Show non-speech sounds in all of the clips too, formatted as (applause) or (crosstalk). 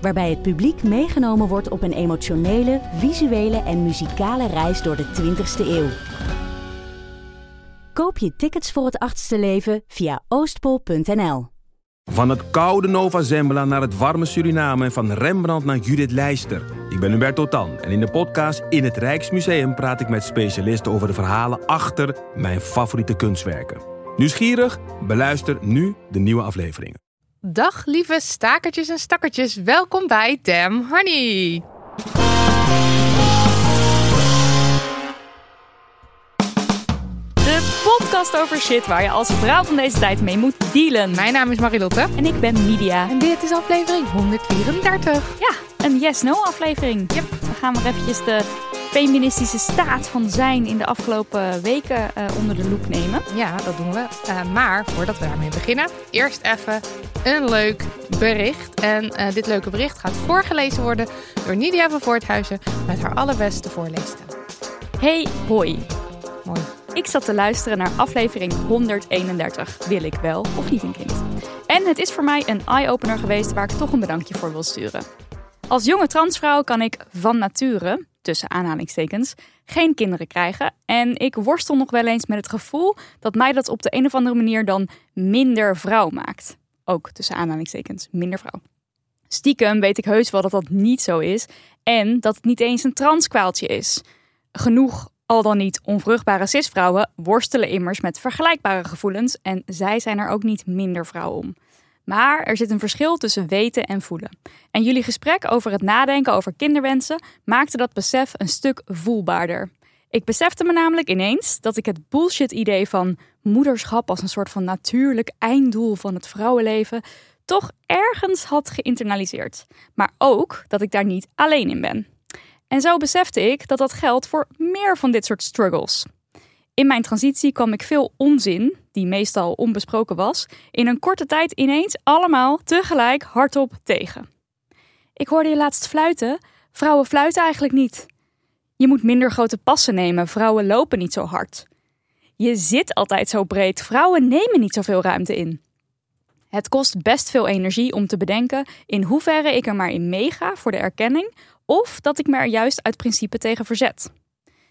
Waarbij het publiek meegenomen wordt op een emotionele, visuele en muzikale reis door de 20ste eeuw. Koop je tickets voor het achtste leven via oostpol.nl. Van het koude Nova Zembla naar het warme Suriname en van Rembrandt naar Judith Leister. Ik ben Hubert Totan en in de podcast In het Rijksmuseum praat ik met specialisten over de verhalen achter mijn favoriete kunstwerken. Nieuwsgierig? Beluister nu de nieuwe afleveringen. Dag lieve stakertjes en stakkertjes, welkom bij Damn Honey. De podcast over shit waar je als vrouw van deze tijd mee moet dealen. Mijn naam is Marilotte En ik ben Media. en dit is aflevering 134. Ja, een yes-no aflevering. Yep. Dan gaan we eventjes de feministische staat van zijn in de afgelopen weken eh, onder de loep nemen. Ja, dat doen we. Eh, maar voordat we daarmee beginnen, eerst even een leuk bericht. En eh, dit leuke bericht gaat voorgelezen worden door Nidia van Voorthuizen met haar allerbeste voorleesten. Hey, hoi. Mooi. Ik zat te luisteren naar aflevering 131. Wil ik wel of niet een kind? En het is voor mij een eye-opener geweest waar ik toch een bedankje voor wil sturen. Als jonge transvrouw kan ik van nature, tussen aanhalingstekens, geen kinderen krijgen. En ik worstel nog wel eens met het gevoel dat mij dat op de een of andere manier dan minder vrouw maakt. Ook tussen aanhalingstekens, minder vrouw. Stiekem weet ik heus wel dat dat niet zo is en dat het niet eens een transkwaaltje is. Genoeg al dan niet onvruchtbare cisvrouwen worstelen immers met vergelijkbare gevoelens en zij zijn er ook niet minder vrouw om. Maar er zit een verschil tussen weten en voelen. En jullie gesprek over het nadenken over kinderwensen maakte dat besef een stuk voelbaarder. Ik besefte me namelijk ineens dat ik het bullshit-idee van moederschap als een soort van natuurlijk einddoel van het vrouwenleven toch ergens had geïnternaliseerd. Maar ook dat ik daar niet alleen in ben. En zo besefte ik dat dat geldt voor meer van dit soort struggles. In mijn transitie kwam ik veel onzin, die meestal onbesproken was, in een korte tijd ineens allemaal tegelijk hardop tegen. Ik hoorde je laatst fluiten. Vrouwen fluiten eigenlijk niet. Je moet minder grote passen nemen. Vrouwen lopen niet zo hard. Je zit altijd zo breed. Vrouwen nemen niet zoveel ruimte in. Het kost best veel energie om te bedenken in hoeverre ik er maar in meega voor de erkenning of dat ik me er juist uit principe tegen verzet.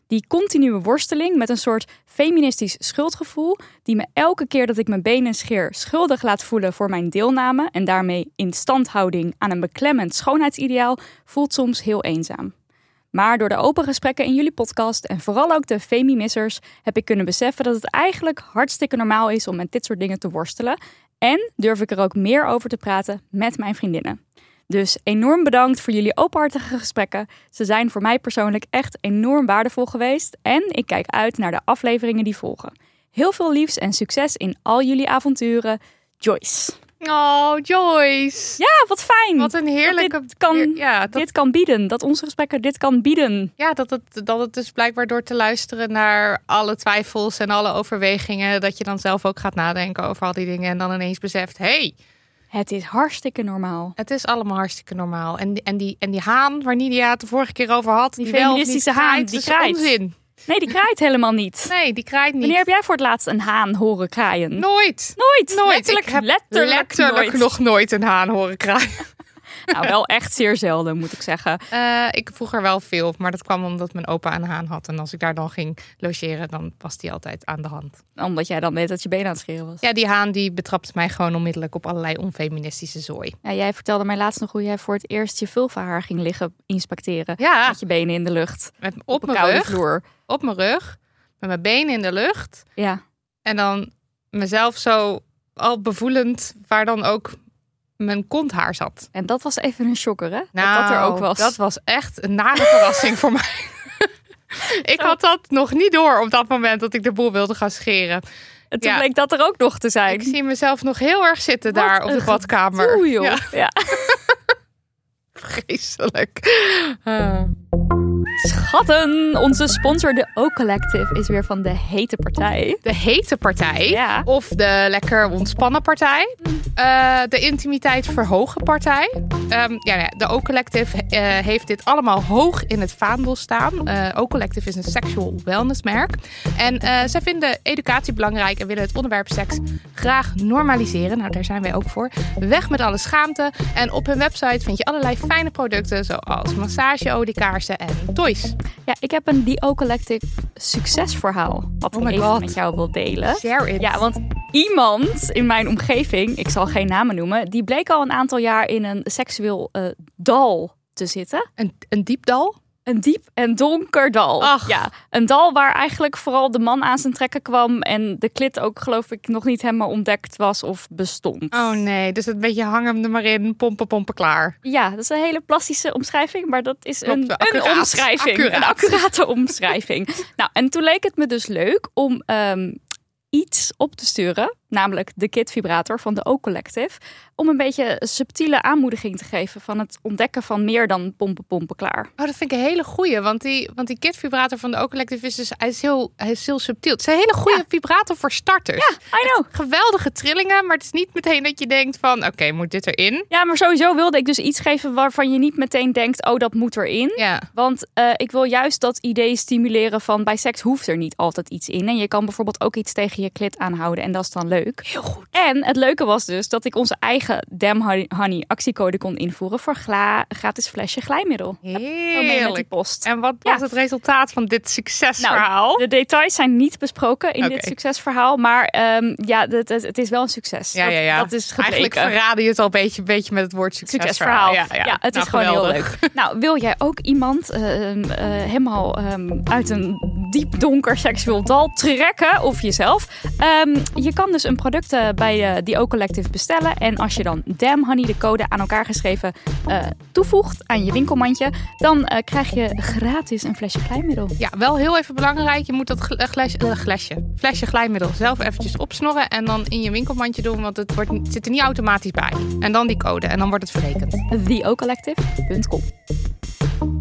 Die continue worsteling met een soort feministisch schuldgevoel, die me elke keer dat ik mijn benen scheer schuldig laat voelen voor mijn deelname en daarmee in standhouding aan een beklemmend schoonheidsideaal, voelt soms heel eenzaam. Maar door de open gesprekken in jullie podcast en vooral ook de Femimissers heb ik kunnen beseffen dat het eigenlijk hartstikke normaal is om met dit soort dingen te worstelen. En durf ik er ook meer over te praten met mijn vriendinnen. Dus enorm bedankt voor jullie openhartige gesprekken. Ze zijn voor mij persoonlijk echt enorm waardevol geweest. En ik kijk uit naar de afleveringen die volgen. Heel veel liefs en succes in al jullie avonturen. Joyce. Oh, Joyce. Ja, wat fijn. Wat een heerlijke... Dit kan, ja, dat, dit kan bieden. Dat onze gesprekken dit kan bieden. ja dat, het, dat het dus blijkbaar door te luisteren naar alle twijfels en alle overwegingen, dat je dan zelf ook gaat nadenken over al die dingen en dan ineens beseft, hey, Het is hartstikke normaal. Het is allemaal hartstikke normaal. En, en, die, en die haan waar Nidia het de vorige keer over had, Die die, feministische haan, kraait, die kraait. onzin. Nee, die kraait helemaal niet. (laughs) Nee, die kraait niet. Wanneer heb jij voor het laatst een haan horen kraaien? Nooit. Nooit. Nooit. Letterlijk, ik heb letterlijk, letterlijk nooit. nog nooit een haan horen kraaien. Nou, wel echt zeer zelden, moet ik zeggen. Eh, ik vroeg er wel veel, maar dat kwam omdat mijn opa een haan had. En als ik daar dan ging logeren, dan was die altijd aan de hand. Omdat jij dan weet dat je benen aan het scheren was. Ja, die haan die betrapte mij gewoon onmiddellijk op allerlei onfeministische zooi. Ja, jij vertelde mij laatst nog hoe jij voor het eerst je vulvahaar ging liggen inspecteren. Ja, Met je benen in de lucht. met, Op, mijn rug. vloer. Op mijn rug. Met mijn benen in de lucht. Ja. En dan mezelf zo al bevoelend waar dan ook mijn konthaar zat. En dat was even een shocker, hè? dat dat er ook was. Nou, Dat was echt een nare verrassing voor mij. (laughs) ik had dat nog niet door op dat moment dat ik de boel wilde gaan scheren. en toen ja. bleek dat er ook nog te zijn. Ik zie mezelf nog heel erg zitten Wat daar op de badkamer. Joh. Ja, Ja. (laughs) vreselijk. Ah. Schatten, onze sponsor de O Collective is weer van de hete partij. De hete partij. Ja. Of de lekker ontspannen partij. Uh, de intimiteit verhogen partij. Um, ja, de O-Collective uh, heeft dit allemaal hoog in het vaandel staan. Uh, O-Collective is een sexual wellness merk. En zij vinden educatie belangrijk en willen het onderwerp seks graag normaliseren. Nou, daar zijn wij ook voor. Weg met alle schaamte. En op hun website vind je allerlei fijne producten zoals massageoliekaarsen en toys. Ja, ik heb een The O-Collective succesverhaal. Wat oh ik even God. met jou wil delen. Share it. Ja, want iemand in mijn omgeving, ik zal geen namen noemen, die bleek al een aantal jaar in een seksueel uh, dal te zitten. Een, een diep dal? Een diep en donker dal. Ach. Ja, een dal waar eigenlijk vooral de man aan zijn trekken kwam en de klit ook geloof ik nog niet helemaal ontdekt was of bestond. Oh nee, dus een beetje hangen hem er maar in, pompen, pompen, klaar. Ja, dat is een hele plastische omschrijving, maar dat is Klopt, een, accuraat. een omschrijving. Accuraat. Een accurate (laughs) omschrijving. nou, en toen leek het me dus leuk om ehm, iets op te sturen, namelijk de Kit Vibrator van de O-Collective, om een beetje subtiele aanmoediging te geven van het ontdekken van meer dan pompen, pompen, klaar. Oh, dat vind ik een hele goeie, want die, want die kit-vibrator van de O-Collective is dus hij is heel, hij is heel subtiel. Het is een hele goede Ja. vibrator voor starters. Ja, I know. Geweldige trillingen, maar het is niet meteen dat je denkt van, oké, moet dit erin? Ja, maar sowieso wilde ik dus iets geven waarvan je niet meteen denkt, oh, dat moet erin. Ja. Want eh, ik wil juist dat idee stimuleren van bij seks hoeft er niet altijd iets in. En je kan bijvoorbeeld ook iets tegen je klit aanhouden en dat is dan leuk. Heel goed. En het leuke was dus dat ik onze eigen Damn Honey- actiecode kon invoeren voor gla gratis flesje glijmiddel. Mee met die Heerlijk. post. En wat Ja. was het resultaat van dit succesverhaal? Nou, de details zijn niet besproken in dit succesverhaal, maar ehm, ja, het, het, is wel een succes. ja, ja, ja. dat is gebleken. Eigenlijk verraden je het al een beetje, beetje met het woord succesverhaal. succesverhaal. Ja, het Nou, is gewoon geweldig. heel leuk. Nou, wil jij ook iemand ehm, eh, helemaal ehm, uit een diep donker seksueel dal trekken of jezelf? Ehm, je kan dus een product eh, bij de The O Collective bestellen en als je dan Damn Honey de code aan elkaar geschreven eh, toevoegt aan je winkelmandje, dan eh, krijg je gratis een flesje glijmiddel. Ja, wel heel even belangrijk. Je moet dat gl- eh, glasje, flesje glijmiddel zelf eventjes opsnorren en dan in je winkelmandje doen, want het, wordt, zit er niet automatisch bij. En dan die code en dan wordt het verrekend. TheOcollective.com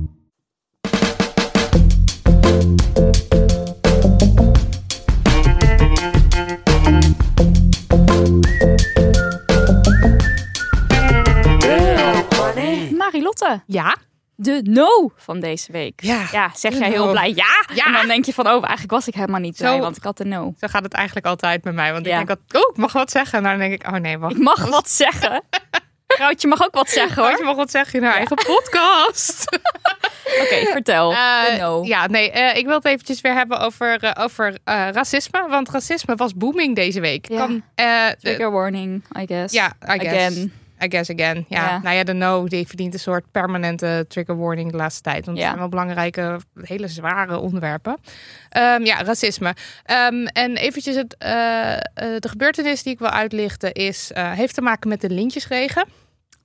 Marilotte, Ja? de no van deze week. Ja. Ja, zeg jij heel no. blij ja? Ja. En dan denk je van, oh, eigenlijk was ik helemaal niet blij, Zo. want ik had de no. Zo gaat het eigenlijk altijd met mij. Want Ja. ik denk dat, oh, ik mag wat zeggen. Nou, dan denk ik, oh nee, wacht. Ik mag wat zeggen. (laughs) Vrouwtje mag ook wat zeggen hoor. Je mag wat zeggen in haar eigen podcast. (laughs) Oké, vertel. Eh, no. Ja, nee, eh, ik wil het eventjes weer hebben over, eh, over racisme. Want racisme was booming deze week. Kan, Trigger warning, I guess. ja, I guess. Again. I guess again. Ja. Nou ja, de no die verdient een soort permanente trigger warning de laatste tijd. Want het zijn wel belangrijke, hele zware onderwerpen. Ehm, ja, racisme. Ehm, en eventjes het, de gebeurtenis die ik wil uitlichten is, heeft te maken met de lintjesregen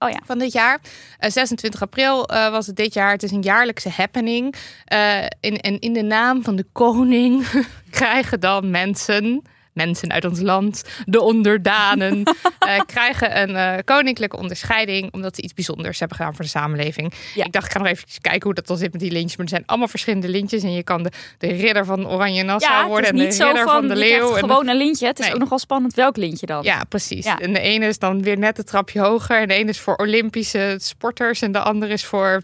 Oh ja. van dit jaar. Eh, 26 april eh, was het dit jaar. Het is een jaarlijkse happening. Eh, in, en in de naam van de koning (laughs) krijgen dan mensen, mensen uit ons land, de onderdanen, (laughs) eh, krijgen een eh, koninklijke onderscheiding omdat ze iets bijzonders hebben gedaan voor de samenleving. Ja. Ik dacht, ik ga nog even kijken hoe dat dan zit met die lintjes. Maar er zijn allemaal verschillende lintjes en je kan de, de ridder van Oranje Nassau Ja, worden en niet de zo ridder van, van, de leeuw. gewoon een lintje. Het is Nee. ook nogal spannend welk lintje dan. ja, precies. Ja. En de ene is dan weer net een trapje hoger. En de ene is voor Olympische sporters. En de andere is voor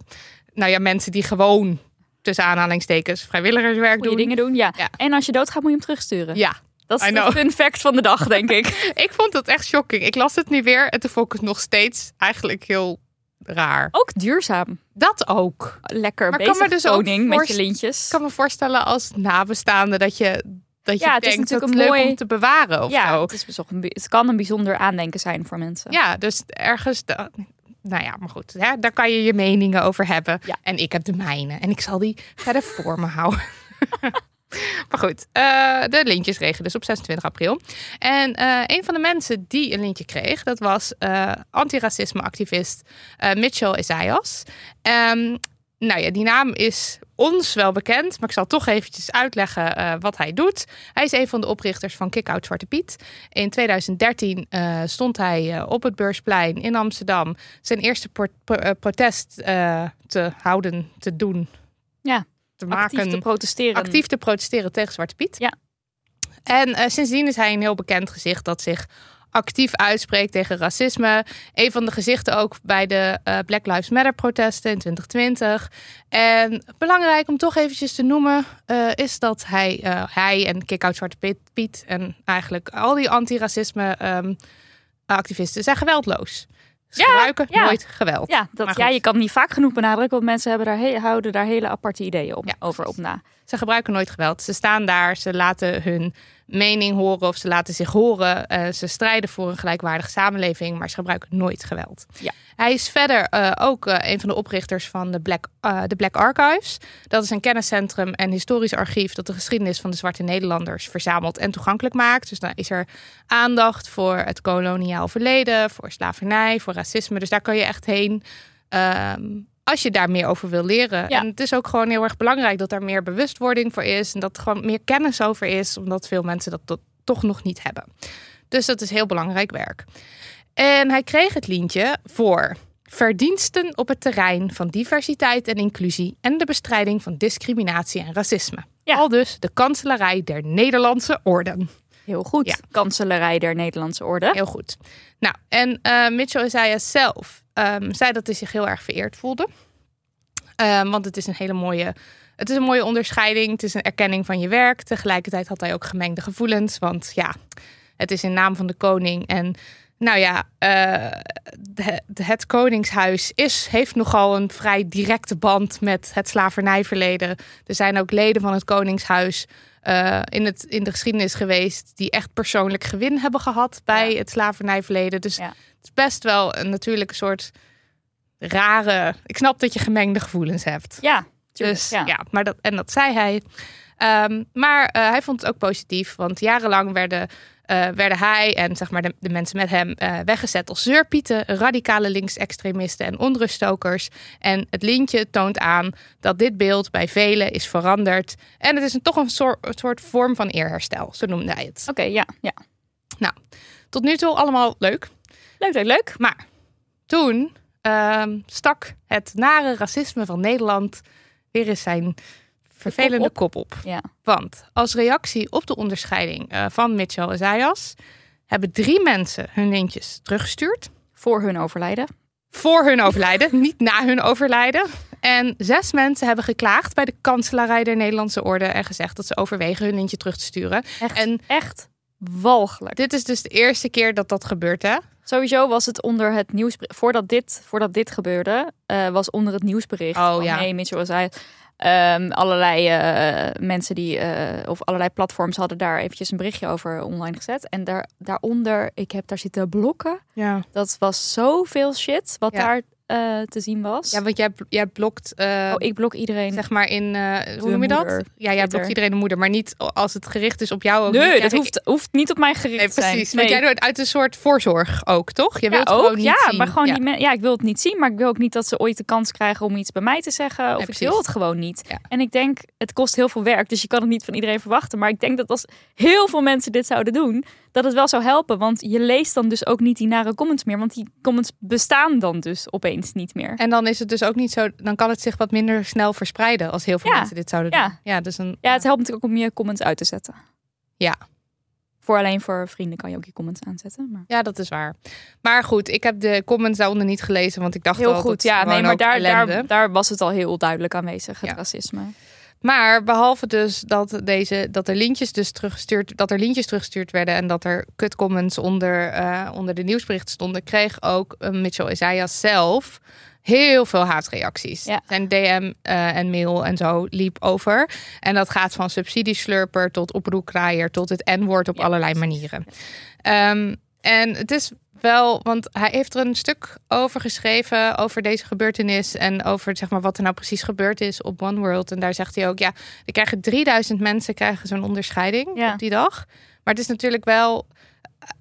nou ja, mensen die gewoon tussen aanhalingstekens vrijwilligerswerk Goeie doen. dingen doen, ja. Ja. En als je doodgaat moet je hem terugsturen. Ja, Dat is de know. fun fact van de dag, denk ik. (laughs) ik vond het echt shocking. Ik las het nu weer en toen vond ik het nog steeds eigenlijk heel raar. Ook duurzaam. Dat ook. Lekker Maar ik kan bezig, me dus ook koning, met je lintjes. Ik kan me voorstellen als nabestaande dat je, dat je Ja, het is denkt dat natuurlijk het een leuk mooi- om te bewaren of ja, zo. het, is wel een het kan een bijzonder aandenken zijn voor mensen. Ja, dus ergens. da- nou ja, maar goed. Hè, daar kan je je meningen over hebben. Ja. En ik heb de mijne. En ik zal die verder voor me houden. (laughs) (laughs) maar goed, eh, de lintjesregen dus op 26 april. En eh, een van de mensen die een lintje kreeg, dat was eh antiracisme-activist Mitchell Isaias. Ehm, nou ja, die naam is ons wel bekend, maar ik zal toch eventjes uitleggen wat hij doet. Hij is een van de oprichters van Kick Out Zwarte Piet. In 2013 eh, stond hij op het Beursplein in Amsterdam zijn eerste pro- pro- protest te houden, te doen. Ja, te actief maken te protesteren. actief te protesteren tegen Zwarte Piet. Ja. En eh, sindsdien is hij een heel bekend gezicht dat zich actief uitspreekt tegen racisme. Een van de gezichten ook bij de eh, Black Lives Matter protesten in 2020. En belangrijk om toch eventjes te noemen eh, is dat hij, hij en Kick-Out Zwarte Piet, Piet en eigenlijk al die antiracisme ehm activisten zijn geweldloos. Ze Ja, gebruiken ja. nooit geweld. Ja, dat, ja, je kan niet vaak genoeg benadrukken, want mensen hebben daar he- houden daar hele aparte ideeën op, Ja, over op na. Ze gebruiken nooit geweld. Ze staan daar, ze laten hun mening horen of ze laten zich horen. Eh, ze strijden voor een gelijkwaardige samenleving, maar ze gebruiken nooit geweld. Ja. Hij is verder eh, ook eh, een van de oprichters van de Black, de Black Archives. Dat is een kenniscentrum en historisch archief dat de geschiedenis van de zwarte Nederlanders verzamelt en toegankelijk maakt. Dus daar is er aandacht voor het koloniaal verleden, voor slavernij, voor racisme. Dus daar kan je echt heen. ehm, als je daar meer over wil leren. Ja. En het is ook gewoon heel erg belangrijk dat er meer bewustwording voor is. En dat er gewoon meer kennis over is. Omdat veel mensen dat toch nog niet hebben. Dus dat is heel belangrijk werk. En hij kreeg het lintje voor verdiensten op het terrein van diversiteit en inclusie. En de bestrijding van discriminatie en racisme. Ja. Al dus de kanselarij der Nederlandse Orden. Heel goed. Ja. Kanselarij der Nederlandse Orde. Heel goed. Nou, en eh Mitchell Isaiah zelf ehm, zei dat hij zich heel erg vereerd voelde. Ehm, want het is een hele mooie, het is een mooie onderscheiding. Het is een erkenning van je werk. Tegelijkertijd had hij ook gemengde gevoelens. Want ja, het is in naam van de koning. En nou ja, eh, het koningshuis is, heeft nogal een vrij directe band met het slavernijverleden. Er zijn ook leden van het koningshuis eh, in, het, in de geschiedenis geweest die echt persoonlijk gewin hebben gehad bij Ja. het slavernijverleden. Dus Ja. het is best wel een natuurlijke soort rare. Ik snap dat je gemengde gevoelens hebt. Ja, tuurlijk. Dus ja. ja, maar dat, en dat zei hij. Ehm, maar eh, hij vond het ook positief, want jarenlang werden, eh, werden hij en zeg maar de, de mensen met hem eh, weggezet als zeurpieten, radicale linksextremisten en onruststokers. En het lintje toont aan dat dit beeld bij velen is veranderd. En het is een, toch een soort, vorm van eerherstel, zo noemde hij het. Oké, ja, ja. Tot nu toe allemaal leuk. Leuk, leuk, leuk. Maar toen ehm, stak het nare racisme van Nederland weer eens zijn vervelende op. kop op. Ja. Want als reactie op de onderscheiding eh, van Mitchell Isaias hebben drie mensen hun lintjes teruggestuurd. Voor hun overlijden. Voor hun overlijden, niet na hun overlijden. En zes mensen hebben geklaagd bij de kanselarij der Nederlandse Orde en gezegd dat ze overwegen hun lintje terug te sturen. Echt, En- echt walgelijk. Dit is dus de eerste keer dat dat gebeurt, hè? Sowieso was het onder het nieuwsbericht. Voordat dit, voordat dit gebeurde, eh, was onder het nieuwsbericht. Oh, van, ja. Mitchell zei. Ehm, allerlei eh, mensen die, eh, of allerlei platforms hadden daar eventjes een berichtje over online gezet. En daar, daaronder, ik heb daar zitten blokken. Ja. Dat was zoveel shit wat Ja. daar eh, te zien was. Ja, want jij, jij blokt, eh, oh, ik blok iedereen. zeg maar in, eh, hoe noem je dat? moeder. Ja, jij Twitter. blokt iedereen de moeder, maar niet als het gericht is op jou. Ook nee, dat hoeft, hoeft niet op mij gericht Nee, te zijn. precies. Want jij doet het uit een soort voorzorg ook, toch? Je ja, wilt ook, gewoon niet ja, zien. maar gewoon ja. die ja, ik wil het niet zien, maar ik wil ook niet dat ze ooit de kans krijgen om iets bij mij te zeggen. Of ik precies. wil het gewoon niet. Ja. En ik denk, het kost heel veel werk, dus je kan het niet van iedereen verwachten. Maar ik denk dat als heel veel mensen dit zouden doen, dat het wel zou helpen. Want je leest dan dus ook niet die nare comments meer, want die comments bestaan dan dus opeens niet meer. En dan is het dus ook niet zo, dan kan het zich wat minder snel verspreiden als heel veel Ja. mensen dit zouden Ja. doen. Ja, dus een, Ja, het helpt natuurlijk ook om je comments uit te zetten. Ja. Voor alleen voor vrienden kan je ook je comments aanzetten. Maar... ja, dat is waar. Maar goed, ik heb de comments daaronder niet gelezen, want ik dacht Heel al, goed, ja, nee, maar daar, daar, daar was het al heel duidelijk aanwezig, het Ja. racisme. Maar behalve dus dat, deze, dat er lintjes dus teruggestuurd, dat er lintjes teruggestuurd werden en dat er kutcomments onder, eh, onder de nieuwsberichten stonden, kreeg ook eh, Mitchell Isaias zelf heel veel haatreacties. Ja. Zijn DM eh, en mail en zo liep over. En dat gaat van subsidieslurper tot oproepkraaier tot het N-woord op Ja, allerlei manieren. Ehm, en het is wel, want hij heeft er een stuk over geschreven over deze gebeurtenis en over zeg maar wat er nou precies gebeurd is op One World. En daar zegt hij ook, ja, er krijgen 3000 mensen krijgen zo'n onderscheiding Ja. op die dag. Maar het is natuurlijk wel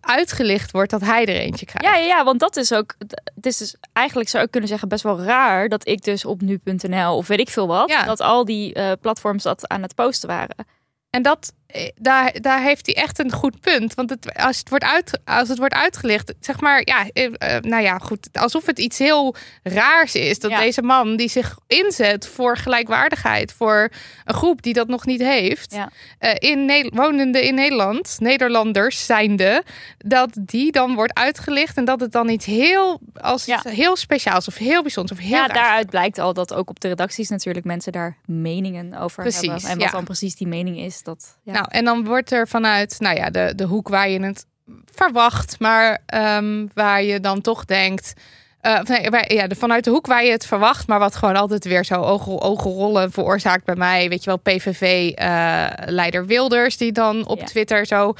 uitgelicht wordt dat hij er eentje krijgt. Ja, ja, ja, want dat is ook. Het is dus eigenlijk zou ik kunnen zeggen best wel raar dat ik dus op nu.nl of weet ik veel wat, Ja. dat al die eh, platforms dat aan het posten waren. En dat daar, daar heeft hij echt een goed punt. Want het, als, het wordt uit, als het wordt uitgelicht, zeg maar, ja, eh, eh, nou ja, goed. Alsof het iets heel raars is dat Ja. deze man die zich inzet voor gelijkwaardigheid, voor een groep die dat nog niet heeft, Ja. eh, in Ne- wonende in Nederland, Nederlanders zijnde, dat die dan wordt uitgelicht en dat het dan iets heel, als Ja. heel speciaals of heel bijzonders of heel Ja, raars daaruit blijkt al dat ook op de redacties natuurlijk mensen daar meningen over Precies, hebben. En wat dan precies die mening is, dat... Ja. Nou, en dan wordt er vanuit nou ja, de, de hoek waar je het verwacht, maar ehm, waar je dan toch denkt. eh, nee, waar- ja, de, vanuit de hoek waar je het verwacht, maar wat gewoon altijd weer zo ogen, ogenrollen veroorzaakt bij mij. Weet je wel, PVV-leider Wilders, die dan op Ja. Twitter zo.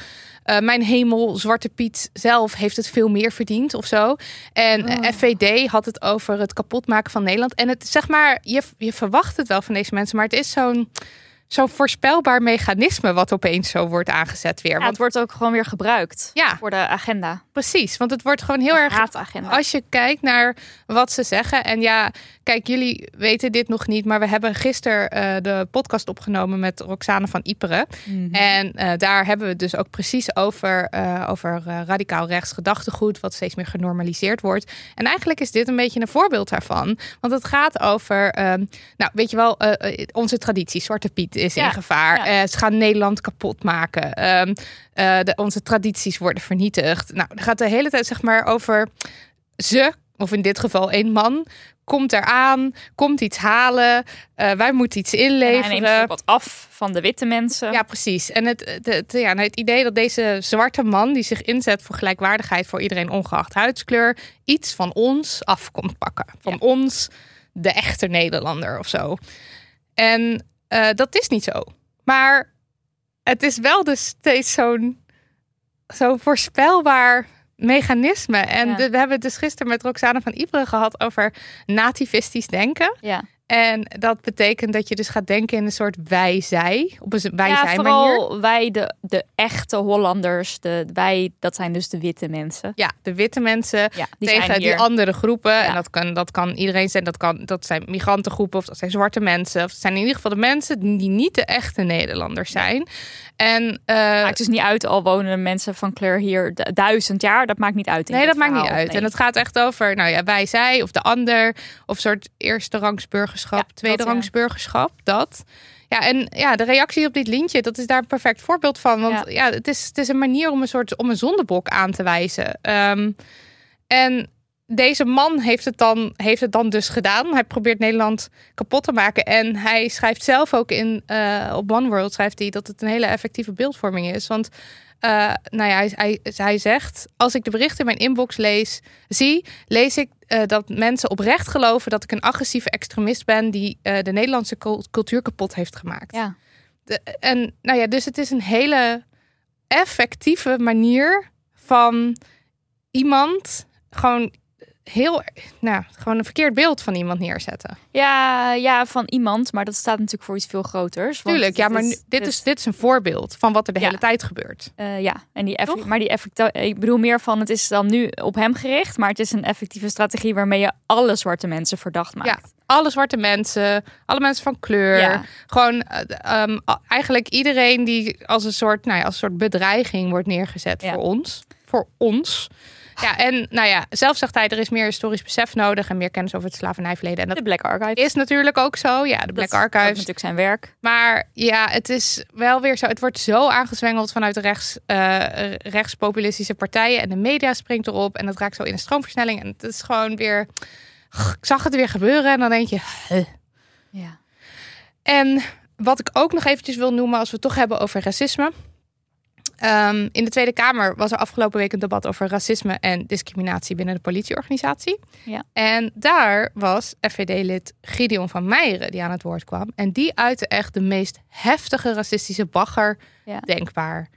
eh, mijn hemel, Zwarte Piet zelf heeft het veel meer verdiend of zo. En Oh. eh, FVD had het over het kapotmaken van Nederland. En het zeg maar, je, je verwacht het wel van deze mensen, maar het is zo'n zo'n voorspelbaar mechanisme wat opeens zo wordt aangezet weer. Ja, Want het wordt ook gewoon weer gebruikt ja, voor de agenda. precies. Want het wordt gewoon heel De erg. haatagenda. Als je kijkt naar wat ze zeggen. En ja, kijk, jullie weten dit nog niet. Maar we hebben gisteren eh, de podcast opgenomen met Roxane van Iperen. Mhm. En eh, daar hebben we het dus ook precies over, eh, over radicaal rechts gedachtegoed, wat steeds meer genormaliseerd wordt. En eigenlijk is dit een beetje een voorbeeld daarvan. Want het gaat over, ehm, nou weet je wel, onze traditie, Zwarte Piet is Ja, in gevaar. ja. Eh, ze gaan Nederland kapot maken. Ehm, eh, de, onze tradities worden vernietigd. Nou, het gaat de hele tijd zeg maar over ze, of in dit geval één man, komt eraan, komt iets halen. eh, wij moeten iets En hij inleveren. neemt ook wat af van de witte mensen. Ja, precies. En het, het, het- ja, nou, het idee dat deze zwarte man die zich inzet voor gelijkwaardigheid voor iedereen ongeacht huidskleur, iets van ons af komt pakken. Van Ja. ons, de echte Nederlander of zo. En eh, dat is niet zo. Maar het is wel dus steeds zo'n zo'n voorspelbaar mechanisme. En Ja. de- we hebben het dus gisteren met Roxane van Iperen gehad over nativistisch denken. Ja. En dat betekent dat je dus gaat denken in een soort wij-zij. Op een ja, wij-zij manier. vooral wij, de, de echte Hollanders, de, wij, dat zijn dus de witte mensen. Ja, de witte mensen Ja, die tegen die andere groepen. Ja. En dat kan, dat kan iedereen zijn. Dat, kan, dat zijn migrantengroepen of dat zijn zwarte mensen. Of het zijn in ieder geval de mensen die niet de echte Nederlanders zijn. En eh, Maakt dus niet uit, al wonen mensen van kleur hier du- duizend jaar. Dat maakt niet uit. Nee, dat maakt niet uit. Nee. En het gaat echt over, nou ja, wij, zij of de ander. Of soort eerste rangs burgerschap, Ja, tweede dat, ja. rangs burgerschap. Dat. Ja, en ja, de reactie op dit lintje, dat is daar een perfect voorbeeld van. Want ja, Ja. het, is, het is een manier om een soort om een zondebok aan te wijzen. Ehm, en deze man heeft het, dan, heeft het dan dus gedaan. Hij probeert Nederland kapot te maken. En hij schrijft zelf ook in eh, op One World schrijft hij dat het een hele effectieve beeldvorming is. Want eh, nou ja, hij, hij, hij zegt: als ik de berichten in mijn inbox lees, zie, lees ik eh, dat mensen oprecht geloven dat ik een agressieve extremist ben die eh, de Nederlandse cul- cultuur kapot heeft gemaakt. Ja. De- en nou ja, dus het is een hele effectieve manier van iemand gewoon heel, nou, gewoon een verkeerd beeld van iemand neerzetten. Ja, ja, van iemand, maar dat staat natuurlijk voor iets veel groters. want Tuurlijk, ja, maar dit, is, dit is een voorbeeld van wat er de Ja. hele tijd gebeurt. eh, ja, en die effe- Toch? maar die effecten, ik bedoel meer van het is dan nu op hem gericht, maar het is een effectieve strategie waarmee je alle zwarte mensen verdacht maakt. Ja, alle zwarte mensen, alle mensen van kleur. Ja. Gewoon eh, ehm, eigenlijk iedereen die als een soort, nou ja, als een soort bedreiging wordt neergezet Ja. voor ons. Voor ons. Ja, en nou ja, zelf zegt hij, er is meer historisch besef nodig en meer kennis over het slavernijverleden. En dat De Black Archive. is natuurlijk ook zo. Ja, de Black Dat is natuurlijk zijn werk. Maar ja, het is wel weer zo. Het wordt zo aangezwengeld vanuit de rechts, eh, rechtspopulistische partijen. En de media springt erop. En dat raakt zo in een stroomversnelling. En het is gewoon weer. Ik zag het weer gebeuren. En dan denk je. huh. Ja. En wat ik ook nog eventjes wil noemen, als we het toch hebben over racisme. Ehm, in de Tweede Kamer was er afgelopen week een debat over racisme en discriminatie binnen de politieorganisatie. Ja. En daar was FVD-lid Gideon van Meijeren die aan het woord kwam. En die uitte echt de meest heftige racistische bagger Ja. denkbaar.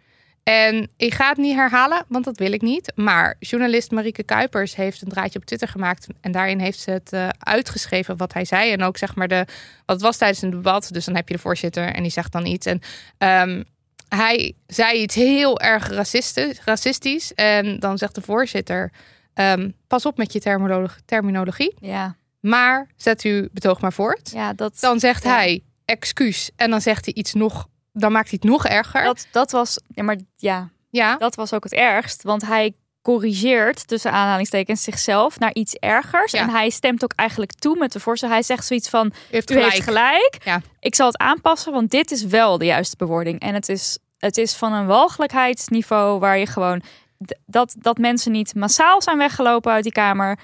En ik ga het niet herhalen, want dat wil ik niet. Maar journalist Marieke Kuipers heeft een draadje op Twitter gemaakt. En daarin heeft ze het eh, uitgeschreven wat hij zei. En ook zeg maar de. Wat was tijdens een debat. Dus dan heb je de voorzitter en die zegt dan iets. En ehm, hij zei iets heel erg racistisch. racistisch en dan zegt de voorzitter. ehm, pas op met je terminolog- terminologie. Ja, Maar zet uw betoog maar voort. ja dat. Dan zegt Ja. hij excuus. En dan zegt hij iets nog dan maakt hij het nog erger. Dat, dat was, ja, maar ja, ja, dat was ook het ergst. Want hij corrigeert tussen aanhalingstekens zichzelf naar iets ergers. Ja. En hij stemt ook eigenlijk toe met de voorstel. Hij zegt zoiets van, u heeft u gelijk. heeft gelijk. Ja. Ik zal het aanpassen, want dit is wel de juiste bewoording. En het is, het is van een walgelijkheidsniveau waar je gewoon... Dat, dat mensen niet massaal zijn weggelopen uit die kamer.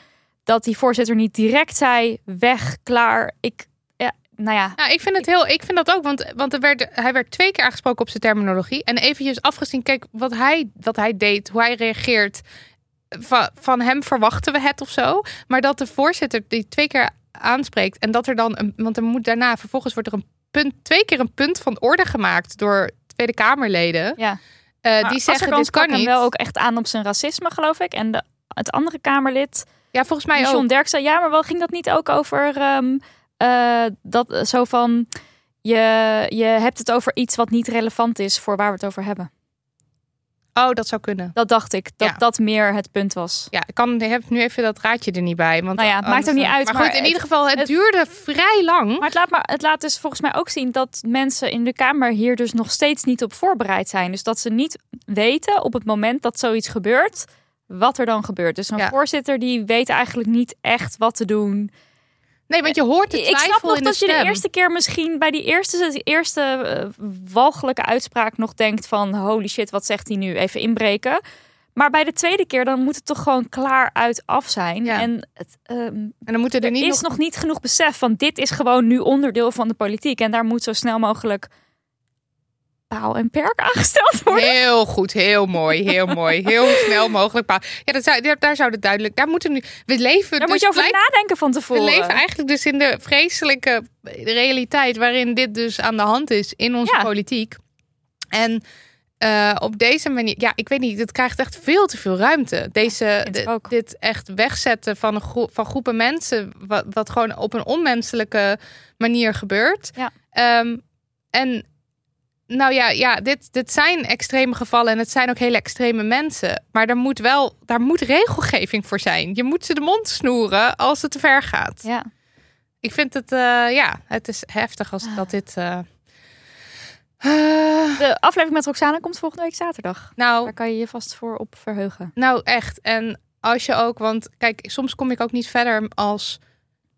Dat die voorzitter niet direct zei, weg, klaar. Ik, ja, nou ja, Nou, ik vind het heel, ik vind dat ook, want, want er werd, hij werd twee keer aangesproken op zijn terminologie. En eventjes afgezien, kijk wat hij, wat hij deed, hoe hij reageert. Van, van hem verwachten we het of zo. Maar dat de voorzitter die twee keer aanspreekt en dat er dan, een, want er moet daarna, vervolgens wordt er een punt, twee keer een punt van orde gemaakt door Tweede Kamerleden. ja. eh, die zeggen dit kan niet. wel ook echt aan op zijn racisme, geloof ik. En de, het andere Kamerlid, Ja, volgens mij John ook. Derksen, ja, maar wel ging dat niet ook over ehm, eh, dat zo van je, je hebt het over iets wat niet relevant is voor waar we het over hebben. Oh, dat zou kunnen. Dat dacht ik, dat Ja. dat meer het punt was. Ja, ik kan, heb nu even dat raadje er niet bij. Want Nou ja, het maakt anders, ook niet uit, Maar, maar goed, in het- ieder geval, het, het- duurde vrij lang. Maar het laat, maar het laat dus volgens mij ook zien dat mensen in de Kamer hier dus nog steeds niet op voorbereid zijn. Dus dat ze niet weten op het moment dat zoiets gebeurt, wat er dan gebeurt. Dus een Ja. voorzitter die weet eigenlijk niet echt wat te doen. Nee, want je hoort de Ik snap nog in dat je de eerste keer misschien bij die eerste, eerste eh, walgelijke uitspraak nog denkt van holy shit, wat zegt hij nu? Even inbreken. Maar bij de tweede keer dan moet het toch gewoon klaar uit af zijn. Ja. En het ehm, En dan moeten er er niet is nog... nog niet genoeg besef van dit is gewoon nu onderdeel van de politiek. En daar moet zo snel mogelijk paal en perk aangesteld worden. Heel goed, heel mooi, heel (laughs) mooi. Heel snel mogelijk. pa- Ja, dat zou, daar, zou het duidelijk... Daar moeten nu... We leven Daar dus moet je over blijk- nadenken van We tevoren. leven eigenlijk dus in de vreselijke realiteit waarin dit dus aan de hand is in onze Ja. politiek. En eh, op deze manier, ja, ik weet niet, het krijgt echt veel te veel ruimte. Deze, dit echt wegzetten van, een groep, van groepen mensen, wat, wat gewoon op een onmenselijke manier gebeurt. Ja. Ehm, en nou ja, ja dit, dit zijn extreme gevallen en het zijn ook hele extreme mensen. Maar daar moet wel, daar moet regelgeving voor zijn. Je moet ze de mond snoeren als het te ver gaat. Ja. Ik vind het, eh, ja, het is heftig als dat dit. eh, eh, De aflevering met Roxane komt volgende week zaterdag. nou, Daar kan je je vast voor op verheugen. nou, echt. En als je ook, want kijk, soms kom ik ook niet verder als.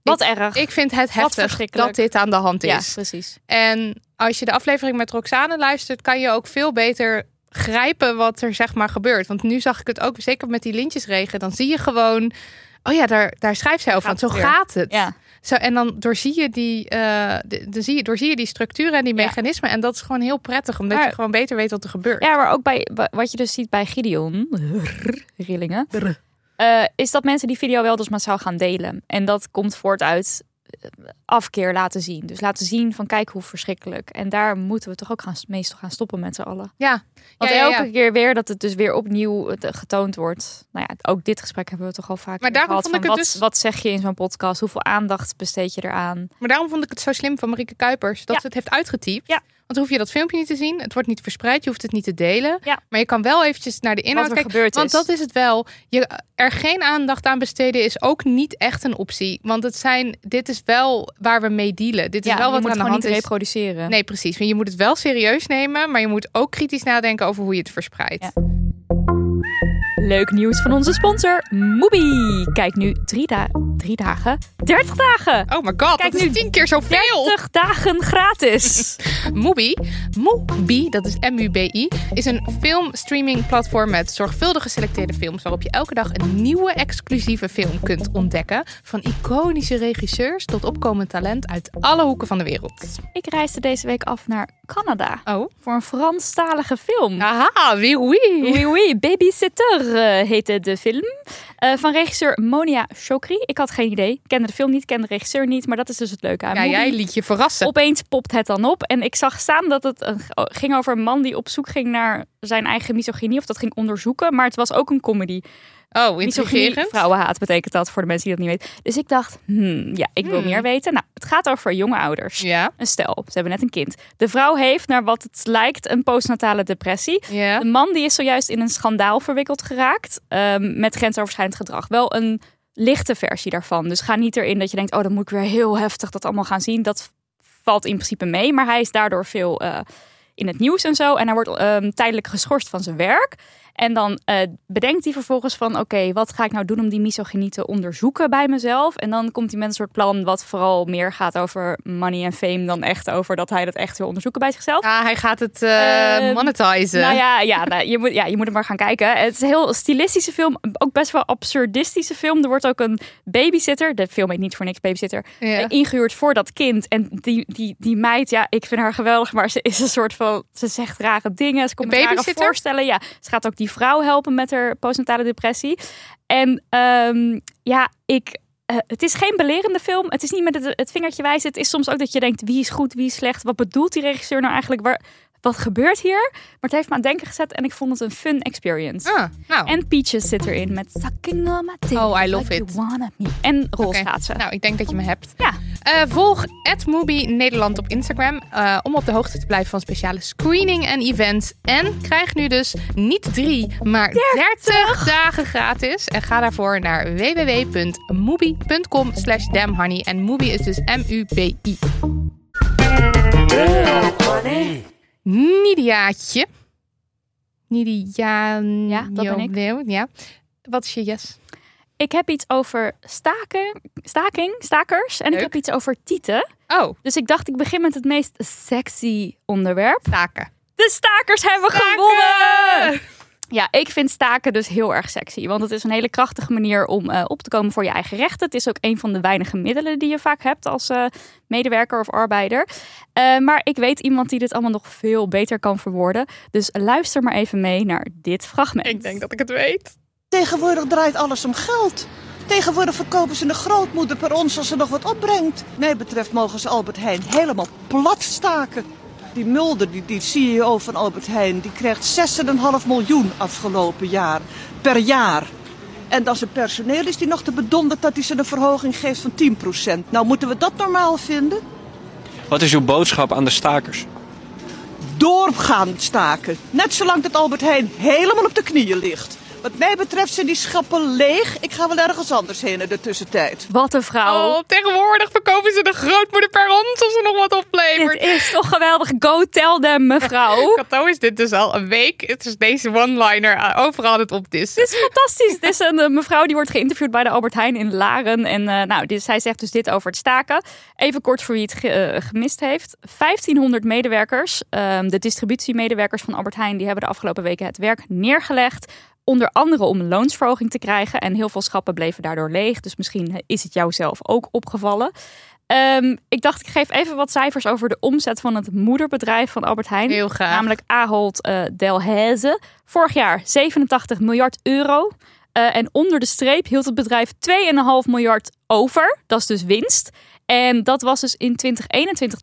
Wat ik, erg. Ik vind het heftig dat dit aan de hand ja, is. precies. En als je de aflevering met Roxane luistert, kan je ook veel beter grijpen wat er zeg maar gebeurt. Want nu zag ik het ook, zeker met die lintjesregen, dan zie je gewoon. Oh ja, daar, daar schrijft zij over. Gaat Want zo weer. gaat het. Ja. Zo, en dan doorzie je die, eh, de, de, zie je, doorzie je die structuren en die Ja. mechanismen. En dat is gewoon heel prettig, omdat Maar- je gewoon beter weet wat er gebeurt. ja, maar ook bij wa- wat je dus ziet bij Gideon, rillingen, eh, is dat mensen die video wel dus massaal gaan delen. En dat komt voort uit afkeer laten zien. Dus laten zien van kijk hoe verschrikkelijk. En daar moeten we toch ook gaan, meestal gaan stoppen met z'n allen. Ja, Want Ja, ja, ja. elke keer weer dat het dus weer opnieuw eh, getoond wordt. Nou ja, ook dit gesprek hebben we toch al vaak Maar daarom gehad. vond ik het wat, dus- wat zeg je in zo'n podcast? Hoeveel aandacht besteed je eraan? maar daarom vond ik het zo slim van Marieke Kuipers dat ze het heeft uitgetypt. Ja. Want dan hoef je dat filmpje niet te zien. Het wordt niet verspreid, je hoeft het niet te delen. Ja. Maar je kan wel eventjes naar de inhoud er kijken. gebeurd Want is. dat is het wel. Je, er geen aandacht aan besteden is ook niet echt een optie. Want het zijn, dit is wel waar we mee dealen. Dit is ja, wel wat aan de gewoon hand niet is. reproduceren. Nee, precies. Want je moet het wel serieus nemen, maar je moet ook kritisch nadenken over hoe je het verspreidt. Ja. Leuk nieuws van onze sponsor, Mubi. Kijk nu drie, da drie dagen, 30 dagen. Oh my god, Kijk dat is nu, tien keer zoveel. 30 dagen gratis. (laughs) Mubi, Mubi, dat is M-U-B-I, is een filmstreaming platform met zorgvuldig geselecteerde films waarop je elke dag een nieuwe exclusieve film kunt ontdekken. Van iconische regisseurs tot opkomend talent uit alle hoeken van de wereld. Ik reisde deze week af naar Canada Oh. voor een Franstalige film. Aha, oui, oui. Oui, oui, Babysitter eh, heette de film. Eh, van regisseur Monia Chokri. Ik had geen idee. Ik kende de film niet, kende de regisseur niet. Maar dat is dus het leuke aan Ja, jij liet je verrassen. Opeens popt het dan op. En ik zag staan dat het een- ging over een man die op zoek ging naar zijn eigen misogynie. Of dat ging onderzoeken. Maar het was ook een comedy. Oh, intrigerend. vrouwenhaat betekent dat voor de mensen die dat niet weten. Dus ik dacht, hmm, ja, ik wil Hmm. meer weten. Nou, het gaat over jonge ouders. Ja, Een stel, ze hebben net een kind. De vrouw heeft, naar wat het lijkt, een postnatale depressie. ja. De man die is zojuist in een schandaal verwikkeld geraakt ehm, met grensoverschrijdend gedrag. Wel een lichte versie daarvan. Dus ga niet erin dat je denkt, oh, dan moet ik weer heel heftig dat allemaal gaan zien. Dat valt in principe mee, maar hij is daardoor veel eh, in het nieuws en zo. En hij wordt ehm, tijdelijk geschorst van zijn werk. En dan eh, bedenkt hij vervolgens van, oké, wat ga ik nou doen om die misogynie te onderzoeken bij mezelf? En dan komt hij met een soort plan wat vooral meer gaat over money en fame dan echt over dat hij dat echt wil onderzoeken bij zichzelf. Ja, hij gaat het uh, Ehm, monetizen. Nou ja, ja, nou, je, moet, ja, je moet hem maar gaan kijken. Het is een heel stilistische film, ook best wel absurdistische film. Er wordt ook een babysitter, de film heet niet voor niks babysitter, Ja. eh, ingehuurd voor dat kind. En die, die, die meid, ja, ik vind haar geweldig, maar ze is een soort van, ze zegt rare dingen. Ze komt met rare voorstellen. Ja, ze gaat ook die vrouw helpen met haar postnatale depressie. En ehm, ja, ik... eh, het is geen belerende film. Het is niet met het, het vingertje wijzen. Het is soms ook dat je denkt: wie is goed, wie is slecht? Wat bedoelt die regisseur nou eigenlijk? Waar, wat gebeurt hier? Maar het heeft me aan het denken gezet en ik vond het een fun experience. Ah, nou. En Peaches zit erin met Sucking on my tail Oh, I love like you it. wanna me. En rolschaatsen. Nou, ik denk dat je me hebt. Ja. Eh, volg @movie Nederland op Instagram eh, om op de hoogte te blijven van speciale screening en events. En krijg nu dus niet drie, maar 30, dagen gratis. En ga daarvoor naar www.moobie.com slash damhoney. En Moobie is dus M-U-B-I. Nidiaatje. Nidia... Ja, dat ben ik. Ja. Wat is je yes? Ik heb iets over staken, staking, stakers. En Leuk. ik heb iets over tieten. Oh, Dus ik dacht, ik begin met het meest sexy onderwerp. taken. De stakers hebben gewonnen! Ja, ik vind staken dus heel erg sexy. Want het is een hele krachtige manier om eh, op te komen voor je eigen rechten. Het is ook een van de weinige middelen die je vaak hebt als eh, medewerker of arbeider. Eh, maar ik weet iemand die dit allemaal nog veel beter kan verwoorden. Dus luister maar even mee naar dit fragment. Ik denk dat ik het weet. Tegenwoordig draait alles om geld. Tegenwoordig verkopen ze de grootmoeder per ons als ze nog wat opbrengt. Mij betreft mogen ze Albert Heijn helemaal plat staken. Die Mulder, die, die CEO van Albert Heijn, die krijgt 6,5 miljoen afgelopen jaar. Per jaar. En dan zijn personeel is die nog te bedonderd dat hij ze een verhoging geeft van 10%. Nou, moeten we dat normaal vinden? Wat is uw boodschap aan de stakers? Doorgaan staken. Net zolang dat Albert Heijn helemaal op de knieën ligt. Wat mij betreft zijn die schappen leeg. Ik ga wel ergens anders heen in de tussentijd. Wat een vrouw. Oh, tegenwoordig verkopen ze de grootmoeder per hand als er nog wat oplevert. Dit is toch geweldig. Go tell them, mevrouw. (laughs) Kato is dit dus al een week. Het is deze one-liner eh, overal het opdissen. Dit is fantastisch. Dit is een eh, mevrouw die wordt geïnterviewd bij de Albert Heijn in Laren. En eh, nou, dit, zij zegt dus dit over het staken. Even kort voor wie het ge- gemist heeft. 1500 medewerkers, ehm, de distributiemedewerkers van Albert Heijn, die hebben de afgelopen weken het werk neergelegd. Onder andere om een loonsverhoging te krijgen. En heel veel schappen bleven daardoor leeg. Dus misschien is het jou zelf ook opgevallen. Ehm, ik dacht, ik geef even wat cijfers over de omzet van het moederbedrijf van Albert Heijn. Heel graag. Namelijk Ahold eh Delhaize. Vorig jaar 87 miljard euro. Eh, en onder de streep hield het bedrijf 2,5 miljard over. Dat is dus winst. En dat was dus in 2021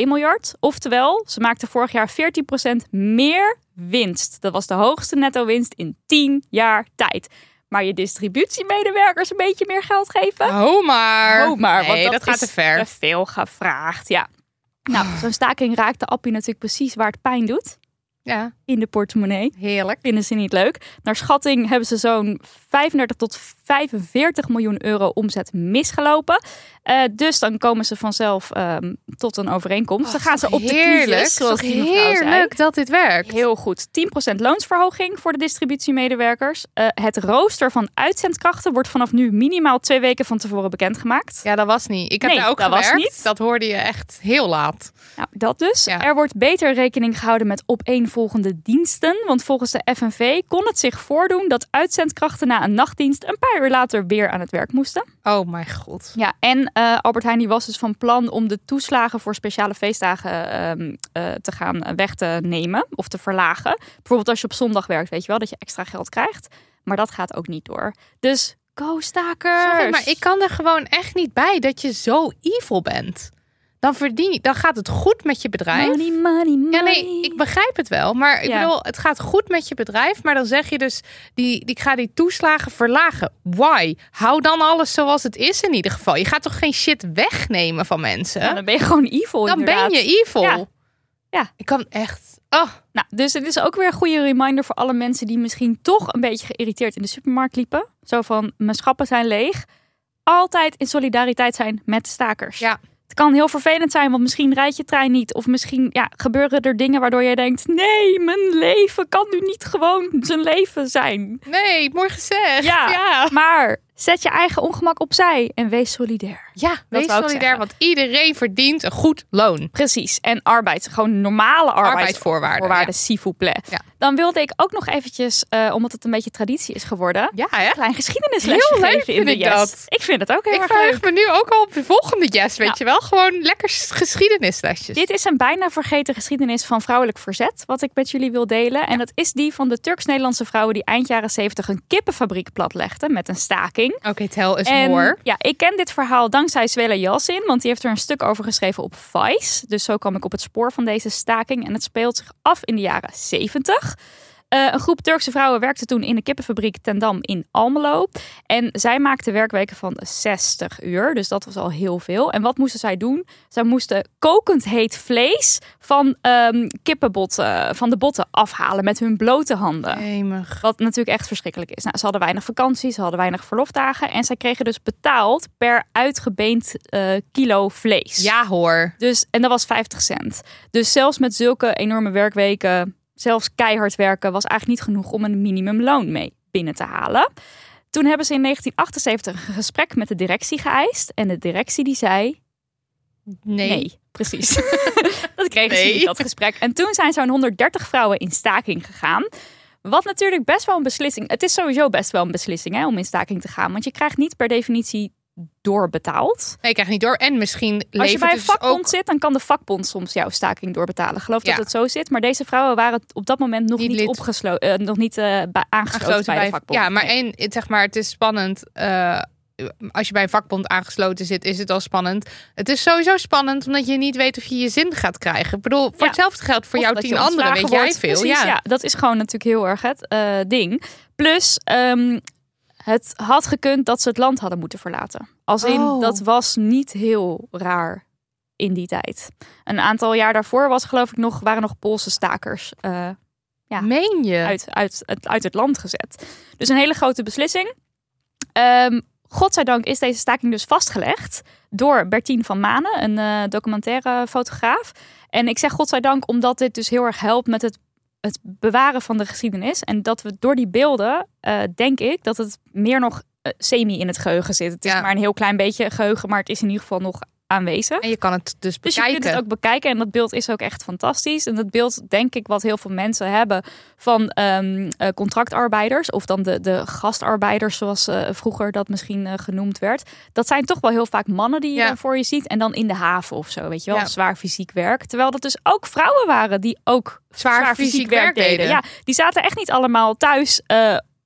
2,2 miljard. Oftewel, ze maakten vorig jaar 14% meer winst. Dat was de hoogste netto winst in 10 jaar tijd. Maar je distributiemedewerkers een beetje meer geld geven? Oh maar. Oh, maar want nee, dat, gaat te ver. Te veel gevraagd, ja. Nou, zo'n staking raakt de appie natuurlijk precies waar het pijn doet. Ja, In de portemonnee. heerlijk. Vinden ze niet leuk. Naar schatting hebben ze zo'n 35 tot 45 miljoen euro omzet misgelopen. Eh, dus dan komen ze vanzelf ehm, tot een overeenkomst. dan gaan ze op de knietjes, zoals die heerlijk dat dit werkt. Heel goed. 10% loonsverhoging voor de distributiemedewerkers. Eh, het rooster van uitzendkrachten wordt vanaf nu minimaal twee weken van tevoren bekendgemaakt. Ja, dat was niet. Ik heb Nee, daar ook dat was gewerkt. niet. Dat hoorde je echt heel laat. Nou, dat dus. Ja. Er wordt beter rekening gehouden met opeenvolgende diensten. Want volgens de FNV kon het zich voordoen dat uitzendkrachten na een nachtdienst een paar uur later weer aan het werk moesten. Oh mijn god. Ja, en eh, Albert Heijn die was dus van plan om de toeslagen voor speciale feestdagen ehm, eh, te gaan weg te nemen of te verlagen. Bijvoorbeeld als je op zondag werkt, weet je wel, dat je extra geld krijgt. Maar dat gaat ook niet door. Dus go stakers! Sorry, maar ik kan er gewoon echt niet bij dat je zo evil bent. Dan verdien je, dan gaat het goed met je bedrijf. Money, money, money. Ja, nee, ik begrijp het wel. Maar ik Ja. bedoel, het gaat goed met je bedrijf. Maar dan zeg je dus, die, die, ik ga die toeslagen verlagen. Why? Hou dan alles zoals het is in ieder geval. Je gaat toch geen shit wegnemen van mensen? Dan ben je gewoon evil dan inderdaad. ben je evil. Ja. Ja. Ik kan echt... Oh, Nou, dus het is ook weer een goede reminder voor alle mensen die misschien toch een beetje geïrriteerd in de supermarkt liepen. Zo van, mijn schappen zijn leeg. Altijd in solidariteit zijn met de stakers. Ja. Het kan heel vervelend zijn, want misschien rijdt je trein niet. Of misschien ja, gebeuren er dingen waardoor jij denkt... nee, mijn leven kan nu niet gewoon zijn leven zijn. Nee, mooi gezegd. Ja, ja. maar zet je eigen ongemak opzij en wees solidair. Ja, wees ik solidair, zeggen. want iedereen verdient een goed loon. Precies. En arbeid, gewoon normale arbeidsvoorwaarden. Plaît. Ja. Dan wilde ik ook nog eventjes, eh, omdat het een beetje traditie is geworden... Ja, hè? een klein geschiedenislesje Heel leuk geven in vind ik yes. dat. Ik vind het ook heel Ik erg leuk. verheug me nu ook al op de volgende yes, weet Ja. je wel? Gewoon lekker geschiedenislesjes. Dit is een bijna vergeten geschiedenis van vrouwelijk verzet, wat ik met jullie wil delen. En dat is die van de Turks-Nederlandse vrouwen die eind jaren 70 een kippenfabriek platlegden met een staking. Oké, tel eens En more. ja, ik ken dit verhaal dankzij Zwela Yalcin, want die heeft er een stuk over geschreven op Vice. Dus zo kwam ik op het spoor van deze staking. En het speelt zich af in de jaren 70. Eh, een groep Turkse vrouwen werkte toen in de kippenfabriek Ten Dam in Almelo. En zij maakten werkweken van 60 uur, dus dat was al heel veel. En wat moesten zij doen? Zij moesten kokend heet vlees van ehm, kippenbotten, van de botten afhalen met hun blote handen. Jemig. Wat natuurlijk echt verschrikkelijk is. Nou, ze hadden weinig vakantie, ze hadden weinig verlofdagen. En zij kregen dus betaald per uitgebeend eh, kilo vlees. Ja hoor. Dus, en dat was 50 cent. Dus zelfs met zulke enorme werkweken, zelfs keihard werken, was eigenlijk niet genoeg om een minimumloon mee binnen te halen. Toen hebben ze in 1978 een gesprek met de directie geëist. En de directie die zei, Nee. Nee, precies. (laughs) dat kregen ze niet, dat gesprek. En toen zijn zo'n 130 vrouwen in staking gegaan. Wat natuurlijk best wel een beslissing... Het is sowieso best wel een beslissing hè, om in staking te gaan. Want je krijgt niet per definitie doorbetaald. Nee, ik krijg niet door. En misschien Als je bij een dus vakbond ook... zit, dan kan de vakbond soms jouw staking doorbetalen. Geloof Ja. dat het zo zit. Maar deze vrouwen waren op dat moment nog Niet opgesloten, eh, nog niet eh, bij- aangesloten aangesloten bij, de vakbond. Ja, maar één, zeg maar, het is spannend. eh, als je bij een vakbond aangesloten zit, is het al spannend. Het is sowieso spannend omdat je niet weet of je je zin gaat krijgen. Ik bedoel, voor Ja. hetzelfde geld voor Of jou tien anderen, weet jij veel. Precies, ja. dat is gewoon natuurlijk heel erg het ding. Plus, ehm, het had gekund dat ze het land hadden moeten verlaten. Als in, Oh. dat was niet heel raar in die tijd. Een aantal jaar daarvoor was geloof ik nog, waren nog Poolse stakers eh, Ja. Meen je? uit, uit, het- uit het land gezet. Dus een hele grote beslissing. Ehm godzijdank is deze staking dus vastgelegd door Bertien van Manen, een eh, documentaire fotograaf. En ik zeg godzijdank omdat dit dus heel erg helpt met het, het bewaren van de geschiedenis. En dat we door die beelden, eh, denk ik, dat het meer nog eh, semi in het geheugen zit. Het is Ja. maar een heel klein beetje geheugen, maar het is in ieder geval nog aanwezig. En je kan het dus Dus je bekijken. kunt het ook bekijken en dat beeld is ook echt fantastisch. En dat beeld, denk ik, wat heel veel mensen hebben van ehm, eh, contractarbeiders of dan de, de gastarbeiders, zoals eh, vroeger dat misschien eh, genoemd werd. Dat zijn toch wel heel vaak mannen die je Ja. voor je ziet en dan in de haven of zo, weet je wel, Ja. zwaar fysiek werk. Terwijl dat dus ook vrouwen waren die ook Zwaar fysiek werk deden. Ja, die zaten echt niet allemaal thuis.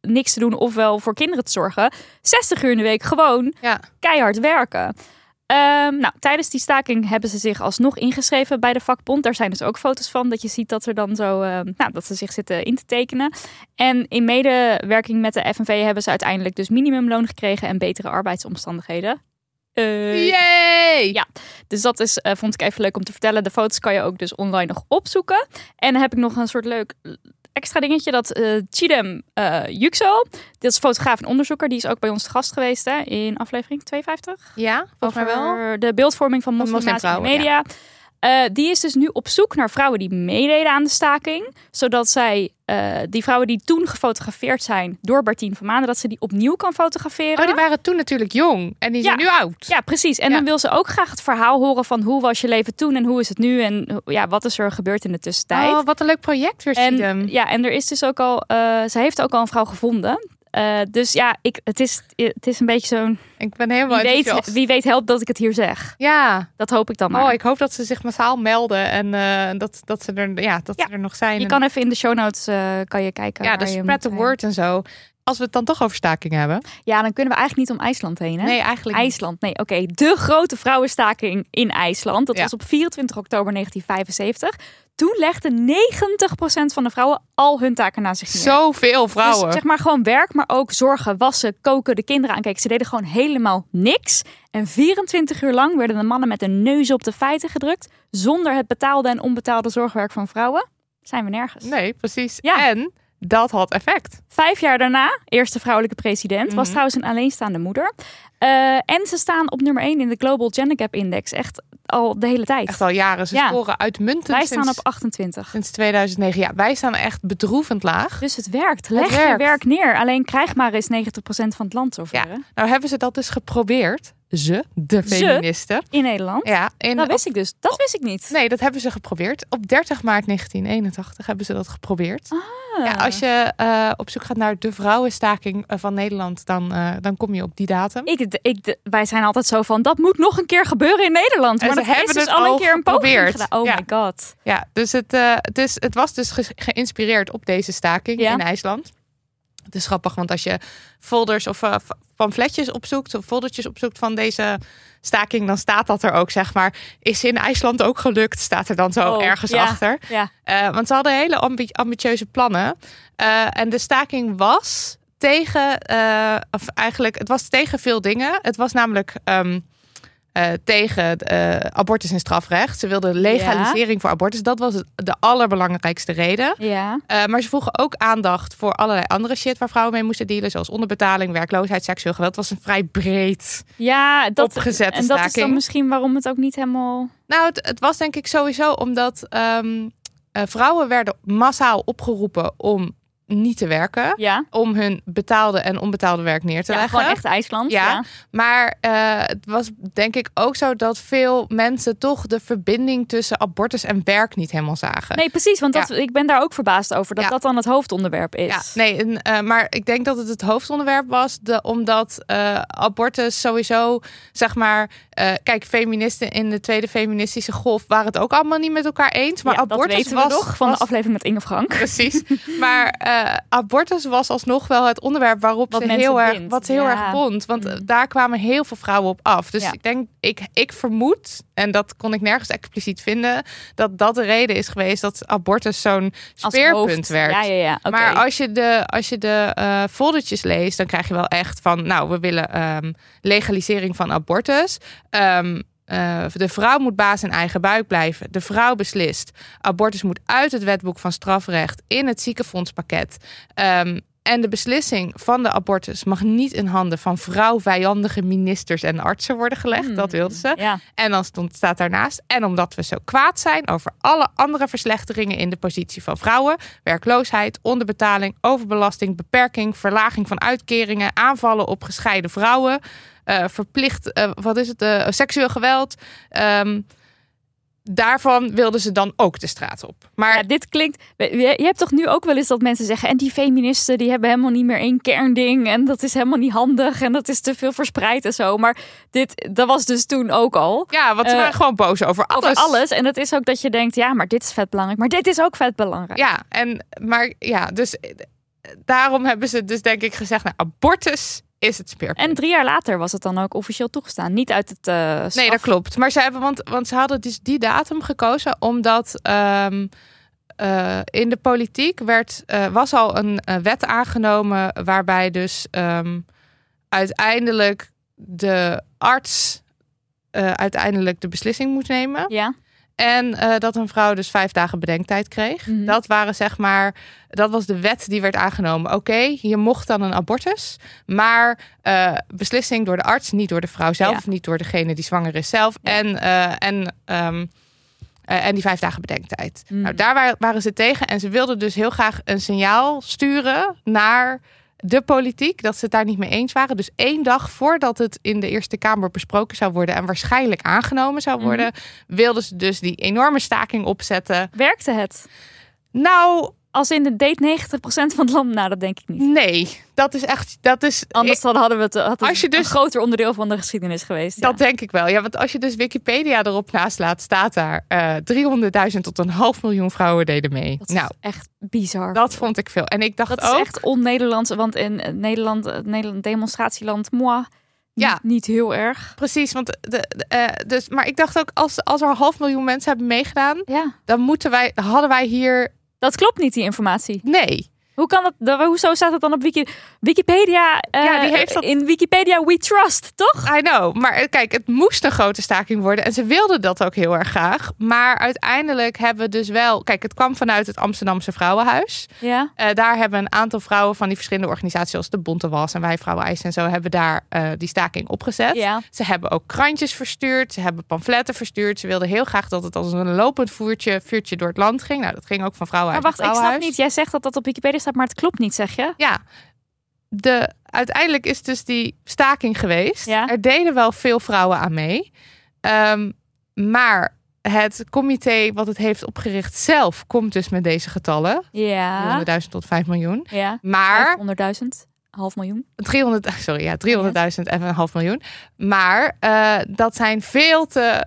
niks te doen ofwel voor kinderen te zorgen. 60 uur in de week gewoon Ja. keihard werken. Ehm, nou, tijdens die staking hebben ze zich alsnog ingeschreven bij de vakbond. Daar zijn dus ook foto's van dat je ziet dat er dan zo, ehm, nou, dat ze zich zitten in te tekenen. En in medewerking met de FNV hebben ze uiteindelijk dus minimumloon gekregen en betere arbeidsomstandigheden. Yay! Ja. Dus dat is, eh, vond ik even leuk om te vertellen. De foto's kan je ook dus online nog opzoeken. En dan heb ik nog een soort leuk extra dingetje. Dat eh Chidem eh Yüksel, dit is fotograaf en onderzoeker. Die is ook bij ons te gast geweest hè, in aflevering 52. Ja, volgens mij wel. Over de beeldvorming van moslimnatie in de media. Eh, die is dus nu op zoek naar vrouwen die meededen aan de staking. Zodat zij, eh, die vrouwen die toen gefotografeerd zijn door Bertien van Maanden, dat ze die opnieuw kan fotograferen. Oh, die waren toen natuurlijk jong. En die zijn Ja. nu oud. Ja, precies. En Ja. dan wil ze ook graag het verhaal horen van hoe was je leven toen en hoe is het nu en ja, wat is er gebeurd in de tussentijd. Oh, wat een leuk project weer, en, ja, en er is dus ook al, eh ze heeft ook al een vrouw gevonden. Eh, dus ja, ik, het, is, het is een beetje zo'n. Ik ben helemaal Wie weet, wie weet helpt dat ik het hier zeg. Ja. Dat hoop ik dan maar. Oh, ik hoop dat ze zich massaal melden en eh, dat, dat, ze er, ja, dat Ja. ze er nog zijn. je kan even in de show notes eh, kan je kijken. ja, je spread the word en zo. Als we het dan toch over staking hebben. Ja, dan kunnen we eigenlijk niet om IJsland heen. Hè? Nee, eigenlijk niet. IJsland, nee, oké. De grote vrouwenstaking in IJsland. Dat Ja. was op 24 oktober 1975. Toen legde 90% van de vrouwen al hun taken naast zich neer. Zoveel vrouwen. Dus zeg maar gewoon werk, maar ook zorgen, wassen, koken, de kinderen aankijken. Ze deden gewoon helemaal niks. En 24 uur lang werden de mannen met de neus op de feiten gedrukt. Zonder het betaalde en onbetaalde zorgwerk van vrouwen. Zijn we nergens. Nee, precies. Ja. En dat had effect. Vijf jaar daarna, eerste vrouwelijke president, was Mhm. trouwens een alleenstaande moeder. Eh, en ze staan op nummer 1 in de Global Gender Gap Index. Echt al de hele tijd. Echt al jaren. Ze Ja. scoren uitmuntend Wij staan sinds, op 28. sinds 2009. Ja, wij staan echt bedroevend laag. Dus het werkt. Leg je werkt. werk neer. Alleen krijg maar eens 90% van het land zover. Ja. Nou hebben ze dat dus geprobeerd. Ze, de Ze? feministen. In Nederland. Ja, in, dat wist ik dus. Dat wist ik niet. Nee, dat hebben ze geprobeerd. Op 30 maart 1981 hebben ze dat geprobeerd. Ah. Ja, als je eh, op zoek gaat naar de vrouwenstaking eh, van Nederland, dan, eh, dan kom je op die datum. Ik, ik, wij zijn altijd zo van, dat moet nog een keer gebeuren in Nederland. En Maar ze dat hebben dus het al een keer een poging geprobeerd. gedaan. Oh Ja. my god. Ja, dus het, het, is, het was dus ge- geïnspireerd op deze staking Ja. in IJsland. Het is grappig, want als je folders of eh, pamfletjes opzoekt, of foldertjes opzoekt van deze staking, dan staat dat er ook, zeg maar. Is in IJsland ook gelukt? Staat er dan zo Oh, ergens ja. achter. Ja. Eh, want ze hadden hele ambi- ambitieuze plannen. Eh, en de staking was tegen, of eigenlijk, het was tegen veel dingen. Het was namelijk ehm, eh, tegen eh, abortus en strafrecht. Ze wilden legalisering voor abortus. Dat was de allerbelangrijkste reden. Ja. Eh, maar ze vroegen ook aandacht voor allerlei andere shit waar vrouwen mee moesten dealen. Zoals onderbetaling, werkloosheid, seksueel geweld. Het was een vrij breed. Ja, dat, Opgezette en dat is dan misschien waarom het ook niet helemaal... Nou, het, het was denk ik sowieso omdat ehm, eh, vrouwen werden massaal opgeroepen om niet te werken. Ja, Om hun betaalde en onbetaalde werk neer te ja leggen. gewoon echt IJsland. Ja. Ja. Maar eh, het was denk ik ook zo dat veel mensen toch de verbinding tussen abortus en werk niet helemaal zagen. Nee, precies. Want dat, ik ben daar ook verbaasd over. Dat dat dan het hoofdonderwerp is. Ja, nee, en, eh, maar ik denk dat het het hoofdonderwerp was, de, omdat eh, abortus sowieso, zeg maar, eh, kijk, feministen in de tweede feministische golf waren het ook allemaal niet met elkaar eens. Maar Ja, dat abortus was nog van was- de aflevering met Inge Frank. Precies. (laughs) Maar eh, abortus was alsnog wel het onderwerp waarop Wat ze heel erg, wat ze heel Ja. erg bond. Want Mm. eh, daar kwamen heel veel vrouwen op af. Dus Ja. ik denk, ik, ik vermoed, en dat kon ik nergens expliciet vinden, dat dat de reden is geweest dat abortus zo'n speerpunt werd. Ja, ja, ja. Maar als je de, als je de eh, foldertjes leest, dan krijg je wel echt van, nou, we willen ehm, legalisering van abortus. Ehm, eh, de vrouw moet baas in eigen buik blijven. De vrouw beslist. Abortus moet uit het wetboek van strafrecht in het ziekenfondspakket. Ehm, en de beslissing van de abortus mag niet in handen van vrouwvijandige ministers en artsen worden gelegd. Hmm. Dat wilden ze. Ja. En dan stond, staat daarnaast. En omdat we zo kwaad zijn over alle andere verslechteringen in de positie van vrouwen: werkloosheid, onderbetaling, overbelasting, beperking, verlaging van uitkeringen, aanvallen op gescheiden vrouwen, verplicht, eh, wat is het, eh, seksueel geweld. ehm, daarvan wilden ze dan ook de straat op. Maar Ja, dit klinkt. Je, hebt toch nu ook wel eens dat mensen zeggen. En die feministen die hebben helemaal niet meer één kernding. En dat is helemaal niet handig. En dat is te veel verspreid en zo. Maar dit, dat was dus toen ook al. ja, want ze eh, waren gewoon boos over alles. Over alles. En dat is ook dat je denkt. Ja, maar dit is vet belangrijk. Maar dit is ook vet belangrijk. Ja, en maar ja, dus eh, daarom hebben ze dus denk ik gezegd: nou, abortus is het speerpunt. En drie jaar later was het dan ook officieel toegestaan. Niet uit het. eh, Nee, dat klopt. Maar ze hebben, want, want ze hadden dus die datum gekozen omdat ehm, eh, in de politiek werd, eh, was al een wet aangenomen waarbij dus ehm, uiteindelijk de arts uiteindelijk de beslissing moet nemen. Ja. En eh, dat een vrouw dus vijf dagen bedenktijd kreeg. Mhm. Dat waren zeg maar, dat was de wet die werd aangenomen. Oké, je mocht dan een abortus, maar eh, beslissing door de arts, niet door de vrouw zelf, Ja. niet door degene die zwanger is zelf. Ja. En, eh, en, ehm, eh, en die vijf dagen bedenktijd. Mhm. Nou, daar wa- waren ze tegen en ze wilden dus heel graag een signaal sturen naar de politiek dat ze het daar niet mee eens waren. Dus één dag voordat het in de Eerste Kamer besproken zou worden en waarschijnlijk aangenomen zou Mhm. worden, wilden ze dus die enorme staking opzetten. Werkte het? Nou, Als in de date 90% van het land? Nou, dat denk ik niet. nee, dat is echt, dat is. Anders dan hadden we het, had het Als je een dus- groter onderdeel van de geschiedenis geweest. Dat denk ik wel. Ja, want als je dus Wikipedia erop naast laat, staat daar eh 300.000 tot een half miljoen vrouwen deden mee. Dat is nou, echt bizar. dat vond ik veel. En ik dacht Dat is ook, echt on-Nederlands, want in eh, Nederland, eh, Nederland demonstratieland, moi, Ja. niet, niet heel erg. precies, want de, de, dus, maar ik dacht ook, als, als er een half miljoen mensen hebben meegedaan, Ja, dan moeten wij, hadden wij hier, dat klopt niet, die informatie. nee. Hoe kan dat? Hoezo staat dat dan op Wiki, Wikipedia? eh, Ja, die heeft dat- In Wikipedia We Trust, toch? I know, maar eh, kijk, het moest een grote staking worden en ze wilden dat ook heel erg graag. Maar uiteindelijk hebben we dus wel, kijk, het kwam vanuit het Amsterdamse Vrouwenhuis. Ja. Eh, daar hebben een aantal vrouwen van die verschillende organisaties, zoals de Bonte Was en Wij Vrouwen Eisen en zo, hebben daar eh, die staking opgezet. Ja. Ze hebben ook krantjes verstuurd, ze hebben pamfletten verstuurd. Ze wilden heel graag dat het als een lopend voertje, vuurtje door het land ging. Nou, dat ging ook van vrouwen Maar wacht, ik snap niet. Jij zegt dat dat op Wikipedia staat, maar het klopt niet, zeg je? Ja, de, uiteindelijk is dus die staking geweest. Ja. Er deden wel veel vrouwen aan mee. Ehm, maar het comité wat het heeft opgericht zelf komt dus met deze getallen. Ja. 300.000 tot 5 miljoen. Ja. Maar 500.000, half miljoen. 300, sorry, ja, 300.000 en een half miljoen. Maar eh, dat zijn veel te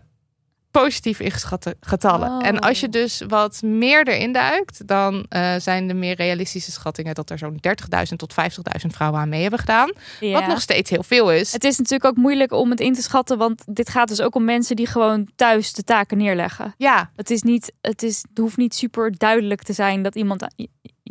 positief ingeschatte getallen. Oh. En als je dus wat meer erin duikt, dan eh, zijn de meer realistische schattingen dat er zo'n 30.000 tot 50.000 vrouwen aan mee hebben gedaan. Ja. Wat nog steeds heel veel is. Het is natuurlijk ook moeilijk om het in te schatten, want dit gaat dus ook om mensen die gewoon thuis de taken neerleggen. Ja, Het is niet, het is, het hoeft niet super duidelijk te zijn dat iemand,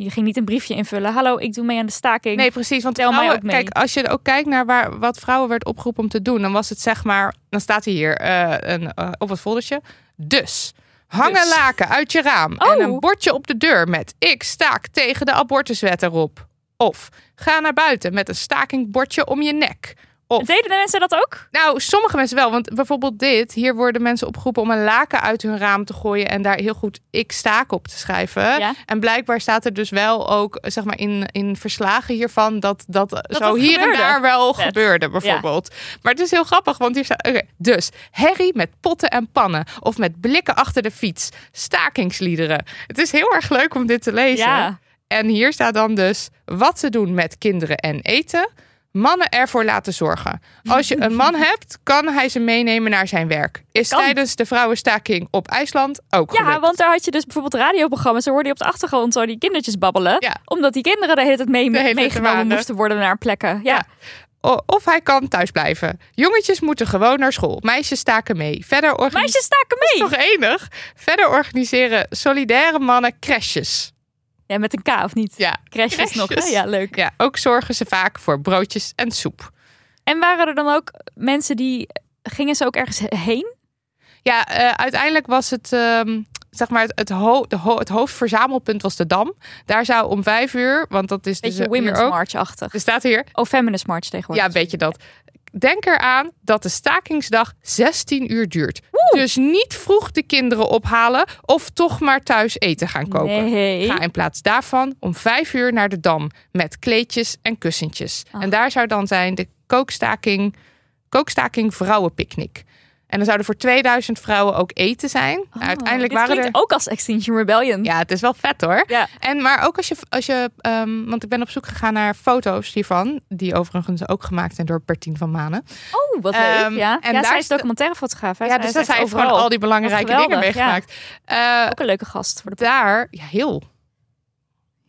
je, ging niet een briefje invullen. Hallo, ik doe mee aan de staking. nee, precies. Want Tel mij vrouwen, ook mee. kijk, als je ook kijkt naar waar, wat vrouwen werd opgeroepen om te doen, dan was het zeg maar, dan staat hier eh, een, eh, op het foldertje. Dus. Hangen Dus. laken uit je raam en Oh. een bordje op de deur met ik staak tegen de abortuswet erop. Of ga naar buiten met een stakingbordje om je nek. Of Deden de mensen dat ook? Nou, sommige mensen wel. Want bijvoorbeeld dit. Hier worden mensen opgeroepen om een laken uit hun raam te gooien. En daar heel goed ik staak op te schrijven. Ja. En blijkbaar staat er dus wel ook, zeg maar, in, in verslagen hiervan. Dat dat, zo dat hier gebeurde. en daar wel Vet. gebeurde, bijvoorbeeld. Maar het is heel grappig, want hier staat. Dus herrie met potten en pannen. Of met blikken achter de fiets. Stakingsliederen. Het is heel erg leuk om dit te lezen. Ja. En hier staat dan dus wat ze doen met kinderen en eten. Mannen ervoor laten zorgen. Als je een man (laughs) hebt, kan hij ze meenemen naar zijn werk. Is Kan. tijdens de vrouwenstaking op IJsland ook Ja, gelukt. want daar had je dus bijvoorbeeld radioprogramma's. Dan hoorde je op de achtergrond zo die kindertjes babbelen. Ja. Omdat die kinderen de hele tijd mee, hele meegenomen moesten worden naar plekken. Ja. Of hij kan thuis blijven. Jongetjes moeten gewoon naar school. Meisjes staken mee. Verder organiseren. Meisjes staken mee. Toch enig. Verder organiseren solidaire mannen crashes. Ja, met een K of niet? Ja, Crashes nog, hè? Ja, leuk. Ja, ook zorgen ze vaak voor broodjes en soep. En waren er dan ook mensen die... Gingen ze ook ergens heen? Ja, eh, uiteindelijk was het, ehm, zeg maar, het, het, ho- de ho- het hoofdverzamelpunt was de Dam. Daar zou om vijf uur, want dat is dus Beetje eh, hier Women's ook. March-achtig. Er staat hier, Oh, Feminist March tegenwoordig. ja, weet je dat. Denk eraan dat de stakingsdag 16 uur duurt. Dus niet vroeg de kinderen ophalen of toch maar thuis eten gaan kopen. Nee. Ga in plaats daarvan om vijf uur naar de Dam met kleedjes en kussentjes. Oh. En daar zou dan zijn de kookstaking, kookstaking vrouwenpicknick. En dan zouden voor 2000 vrouwen ook eten zijn. Oh, Uiteindelijk waren er... ook als Extinction Rebellion. Ja, het is wel vet hoor. Ja. En maar ook als je, als je ehm, want ik ben op zoek gegaan naar foto's hiervan, die overigens ook gemaakt zijn door Bertien van Manen. Oh, wat leuk. Ehm, ja, en ja daar zij is hè? Ja, dus hij heeft gewoon overal. al die belangrijke dingen geweldig, ja. meegemaakt. Eh, Ook een leuke gast voor de daar, ja, heel.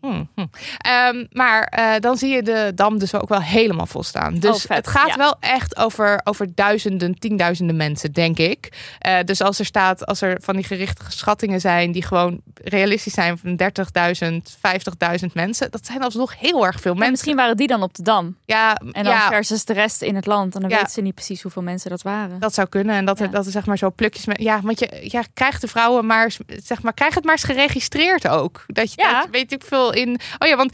Hm, hm. Ehm, maar eh, dan zie je de dam dus ook wel helemaal vol staan. Dus Oh, het gaat ja. wel echt over, over duizenden, tienduizenden mensen, denk ik. Eh, dus als er staat, als er van die gerichte schattingen zijn die gewoon realistisch zijn van 30.000, 50.000 mensen, dat zijn alsnog heel erg veel Maar mensen. misschien waren die dan op de Dam. Ja, En dan ja, versus de rest in het land. En dan Ja. weten ze niet precies hoeveel mensen dat waren. Dat zou kunnen. En dat er, Ja. dat er zeg maar zo plukjes met. Ja, want je ja, krijgt de vrouwen maar zeg maar, krijg het maar eens geregistreerd ook. Dat je, Ja. dat weet ik veel in. Oh ja, want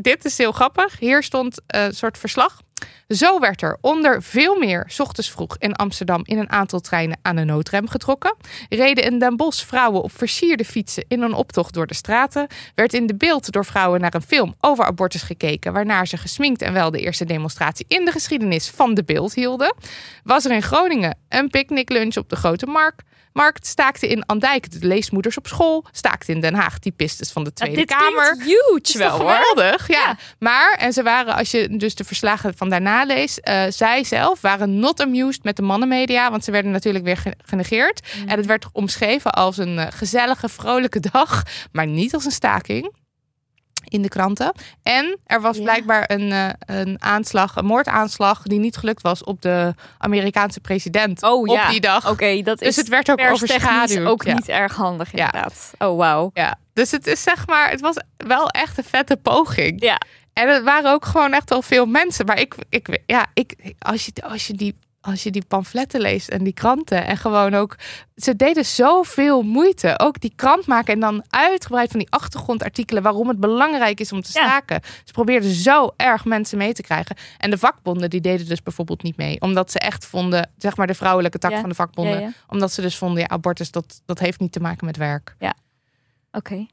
dit is heel grappig. Hier stond eh, een soort verslag. Zo werd er onder veel meer ochtends vroeg in Amsterdam in een aantal treinen aan de noodrem getrokken. Reden in Den Bosch vrouwen op versierde fietsen in een optocht door de straten. Werd in de beeld door vrouwen naar een film over abortus gekeken, waarna ze gesminkt en wel de eerste demonstratie in de geschiedenis van de beeld hielden. Was er in Groningen een picknicklunch op de Grote Markt. Markt staakte in Andijk de leesmoeders op school. Staakte in Den Haag typistes van de Tweede dit Kamer. huge wel toch? Ja. Ja. Maar, en ze waren, als je dus de verslagen van daarna leest, eh, zij zelf waren not amused met de mannenmedia, want ze werden natuurlijk weer ge- genegeerd. Mm. En het werd omschreven als een eh, gezellige, vrolijke dag, maar niet als een staking. In de kranten. En er was Ja. blijkbaar een, eh, een aanslag, een moordaanslag, die niet gelukt was op de Amerikaanse president Oh op ja. die dag. Oké, dat Dus is het werd ook overschaduwd. ook Ja. niet erg handig inderdaad. Oh wauw. Ja, Dus het is zeg maar, het was wel echt een vette poging. Ja. En het waren ook gewoon echt wel veel mensen. Maar ik, ik ja, ik, als je, als je die als je die pamfletten leest en die kranten en gewoon ook, ze deden zoveel moeite. Ook die krant maken en dan uitgebreid van die achtergrondartikelen waarom het belangrijk is om te Ja. staken. Ze probeerden zo erg mensen mee te krijgen. En de vakbonden die deden dus bijvoorbeeld niet mee, omdat ze echt vonden, zeg maar de vrouwelijke tak Ja. van de vakbonden, Ja, ja. omdat ze dus vonden, ja, abortus dat dat heeft niet te maken met werk. Oké.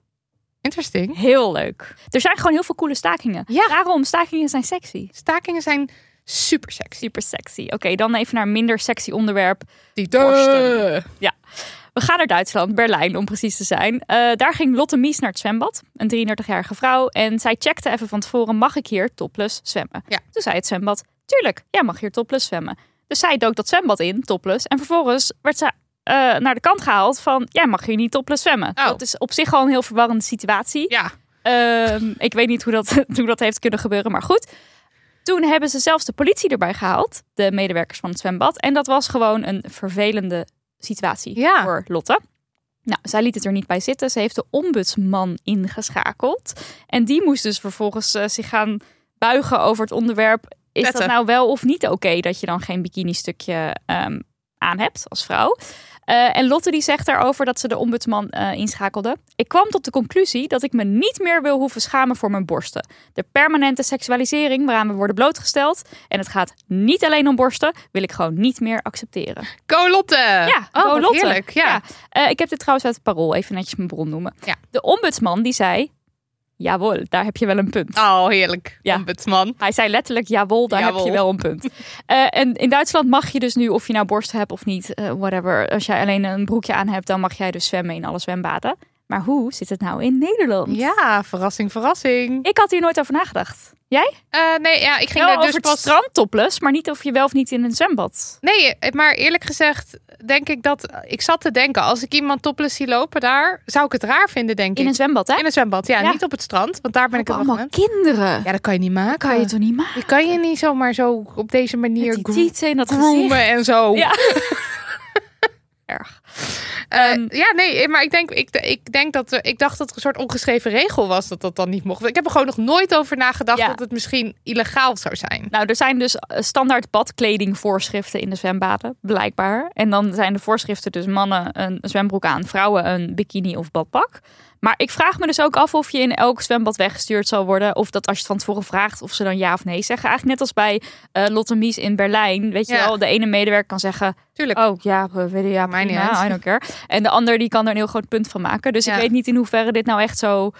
Interesting. Heel leuk. Er zijn gewoon heel veel coole stakingen. Ja. Waarom? Stakingen zijn sexy. Stakingen zijn super sexy. Super sexy. Oké, dan even naar een minder sexy onderwerp. Die Borsten. We gaan naar Duitsland, Berlijn om precies te zijn. Eh, daar ging Lotte Mies naar het zwembad, een 33-jarige vrouw. En zij checkte even van tevoren, mag ik hier topless zwemmen? Ja. Toen zei het zwembad, tuurlijk, jij mag hier topless zwemmen. Dus zij dook dat zwembad in, topless. En vervolgens werd ze eh, naar de kant gehaald van, jij mag hier niet topless zwemmen. Oh. Dat is op zich al een heel verwarrende situatie. Ja, Ehm, ik weet niet hoe dat, (laughs) hoe dat heeft kunnen gebeuren, maar goed. Toen hebben ze zelfs de politie erbij gehaald, de medewerkers van het zwembad. En dat was gewoon een vervelende situatie Ja. voor Lotte. Nou, zij liet het er niet bij zitten. Ze heeft de ombudsman ingeschakeld. En die moest dus vervolgens eh, zich gaan buigen over het onderwerp. Is dat nou wel of niet oké dat je dan geen bikini-stukje ehm, aan hebt als vrouw? Eh, en Lotte die zegt daarover dat ze de ombudsman eh, inschakelde. Ik kwam tot de conclusie dat ik me niet meer wil hoeven schamen voor mijn borsten. De permanente seksualisering waaraan we worden blootgesteld, en het gaat niet alleen om borsten, wil ik gewoon niet meer accepteren. Go Lotte! Ja, oh, go wat Lotte. heerlijk. Ja. Eh, ik heb dit trouwens uit het parool, even netjes mijn bron noemen. Ja. De ombudsman die zei, jawel, daar heb je wel een punt. Oh, heerlijk. Ja. Ombudsman. Hij zei letterlijk, jawel, daar heb je wel een punt. (laughs) Eh, en in Duitsland mag je dus nu, of je nou borsten hebt of niet, eh, whatever. Als jij alleen een broekje aan hebt, dan mag jij dus zwemmen in alle zwembaden. Maar hoe zit het nou in Nederland? Ja, verrassing, verrassing. Ik had hier nooit over nagedacht. Jij? Eh, nee, ja, ik ging Wel daar dus over pas... het strand topless, maar niet of je wel of niet in een zwembad. Nee, maar eerlijk gezegd denk ik dat... Ik zat te denken, als ik iemand topless zie lopen daar... zou ik het raar vinden, denk In ik. een zwembad, hè? In een zwembad, ja, Ja. Niet op het strand, want daar ben ik het allemaal kinderen. Ja, dat kan je niet maken. kan je toch niet maken? Je kan je niet zomaar zo op deze manier Met die gro- tieten in dat gezicht. groomen en zo. Ja. (laughs) Erg. Eh, ja, nee, maar ik denk, ik, ik denk dat er, ik dacht dat er een soort ongeschreven regel was dat dat dan niet mocht. Ik heb er gewoon nog nooit over nagedacht Ja. dat het misschien illegaal zou zijn. Nou, er zijn dus eh, standaard badkledingvoorschriften in de zwembaden, blijkbaar. En dan zijn de voorschriften dus mannen een zwembroek aan, vrouwen een bikini of badpak. Maar ik vraag me dus ook af of je in elk zwembad weggestuurd zal worden. Of dat als je het van tevoren vraagt, of ze dan ja of nee zeggen. Eigenlijk net als bij eh Lotte Mies in Berlijn. Weet je Ja. wel, de ene medewerker kan zeggen... Tuurlijk. Oh ja, we weten ja, Mij niet. I don't care. En de ander die kan er een heel groot punt van maken. Dus Ja. ik weet niet in hoeverre dit nou echt zo...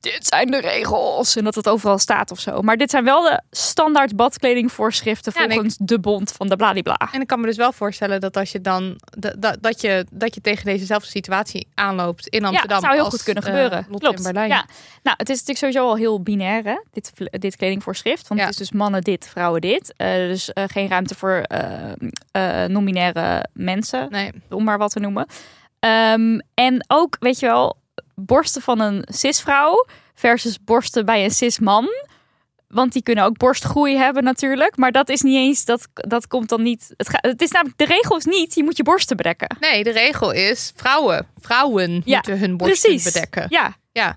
Dit zijn de regels. En dat het overal staat of zo. Maar dit zijn wel de standaard badkledingvoorschriften Ja, en ik- volgens de bond van de bladibla. En ik kan me dus wel voorstellen dat als je dan dat, dat, je, dat je tegen dezezelfde situatie aanloopt in Amsterdam. ja, zou heel als, goed kunnen eh, gebeuren. Lotte Klopt. in Berlijn. Ja. Nou, het is natuurlijk sowieso al heel binair, hè? Dit, dit kledingvoorschrift. Want Ja. het is dus mannen dit, vrouwen dit. Eh, dus eh, geen ruimte voor non-binaire mensen. Nee. om maar wat te noemen. Ehm, en ook, weet je wel, borsten van een cisvrouw versus borsten bij een cisman. Want die kunnen ook borstgroei hebben natuurlijk. Maar dat is niet eens, dat, dat komt dan niet... Het, ga- het is namelijk, de regel is niet, je moet je borsten bedekken. nee, de regel is vrouwen. Vrouwen Ja, moeten hun borsten Precies. bedekken. Ja, Ja.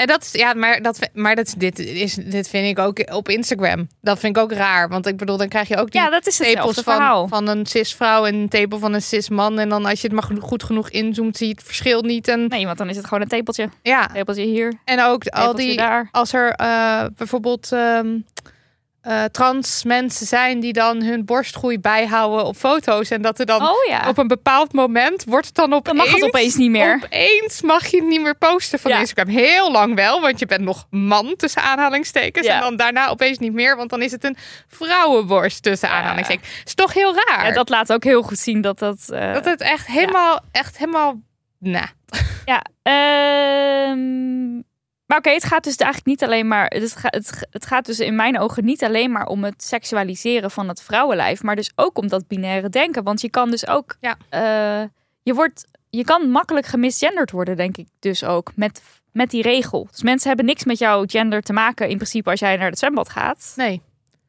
En dat is, ja, maar, dat, maar dat, dit, is, dit vind ik ook op Instagram. Dat vind ik ook raar. Want ik bedoel, dan krijg je ook die ja dat is tepels van, van een cisvrouw en een tepel van een cisman. En dan als je het maar goed genoeg inzoomt, zie je het verschil niet. En Nee, want dan is het gewoon een tepeltje. ja, Tepeltje hier, en ook al die, daar. als er eh, bijvoorbeeld ehm, eh, trans mensen zijn die dan hun borstgroei bijhouden op foto's. En dat er dan Oh ja, op een bepaald moment wordt het dan dan opeens... mag het opeens niet meer. Opeens mag je het niet meer posten van Ja. Instagram. Heel lang wel, want je bent nog man tussen aanhalingstekens. Ja. En dan daarna opeens niet meer, want dan is het een vrouwenborst tussen aanhalingstekens. Is toch heel raar. Dat laat ook heel goed zien dat dat... eh, dat het echt helemaal, echt helemaal, nou, Ja, ehm, maar oké, het gaat dus eigenlijk niet alleen maar. Het, ga- het, het gaat dus in mijn ogen niet alleen maar om het seksualiseren van het vrouwenlijf, maar dus ook om dat binaire denken. Want je kan dus ook. Ja. eh, je, wordt, je kan makkelijk gemisgenderd worden, denk ik dus ook. Met, met die regel. Dus mensen hebben niks met jouw gender te maken, in principe, als jij naar het zwembad gaat. nee,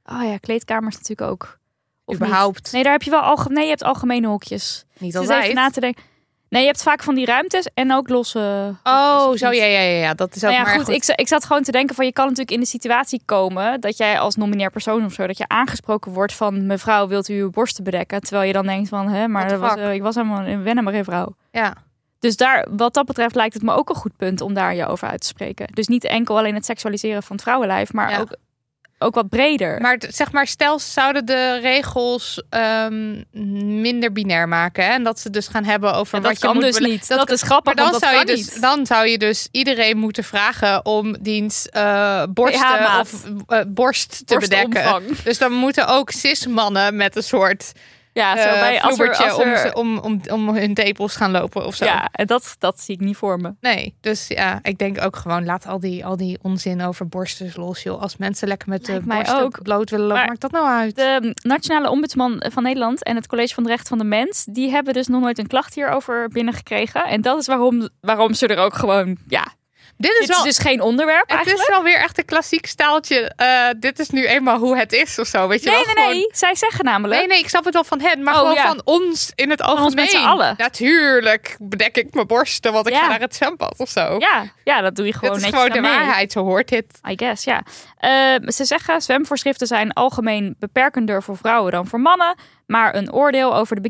Oh ja, kleedkamers natuurlijk ook. Of überhaupt. niet? Nee, daar heb je wel algemeen. Nee, je hebt algemene hokjes. Niet Dus altijd. even na te denken. Nee, je hebt vaak van die ruimtes en ook losse... Oh, zo ja, ja, ja, ja. Dat is ook Nou ja, maar goed, Ik, ik zat gewoon te denken van je kan natuurlijk in de situatie komen dat jij als nominair persoon of zo, dat je aangesproken wordt van mevrouw, wilt u uw borsten bedekken? Terwijl je dan denkt van, hè, maar dat was, eh, ik was helemaal een wennen maar geen vrouw. Ja. Dus daar, wat dat betreft lijkt het me ook een goed punt om daar je over uit te spreken. Dus niet enkel alleen het seksualiseren van het vrouwenlijf, maar Ja. ook, ook wat breder. Maar zeg maar, stel ze zouden de regels ehm, minder binair maken. Hè? En dat ze dus gaan hebben over Ja, wat je moet dus niet. Dat is grappig, Maar dan zou, je dus, niet. dan zou je dus iedereen moeten vragen om diens eh, borsten of eh, borst te bedekken. Dus dan moeten ook cis-mannen met een soort Ja, zo eh bij, als er, vloebertje als er- om, om, om, om hun tepels gaan lopen of zo. ja, en dat, dat zie ik niet voor me. Nee, dus ja, ik denk ook gewoon laat al die, al die onzin over borsten los, joh. Als mensen lekker met de borsten ook. bloot willen lopen, Maar maakt dat nou uit? De Nationale Ombudsman van Nederland en het College van de Rechten van de Mens, die hebben dus nog nooit een klacht hierover binnengekregen. En dat is waarom, waarom ze er ook gewoon, ja, Dit is dit is wel dus geen onderwerp Het eigenlijk. is wel weer echt een klassiek staaltje. eh, dit is nu eenmaal hoe het is of zo. Weet je Nee, wel? nee, Gewoon- nee. Zij zeggen namelijk. Nee, nee, ik snap het wel van hen, maar Oh, gewoon ja. van ons in het ons algemeen. met z'n allen. Natuurlijk bedek ik mijn borsten, want ik Ja. ga naar het zwembad of zo. Ja, ja, dat doe je gewoon dit is netjes gewoon de mee. waarheid, zo hoort dit. I guess, ja. Eh, ze zeggen zwemvoorschriften zijn algemeen beperkender voor vrouwen dan voor mannen. Maar een oordeel over de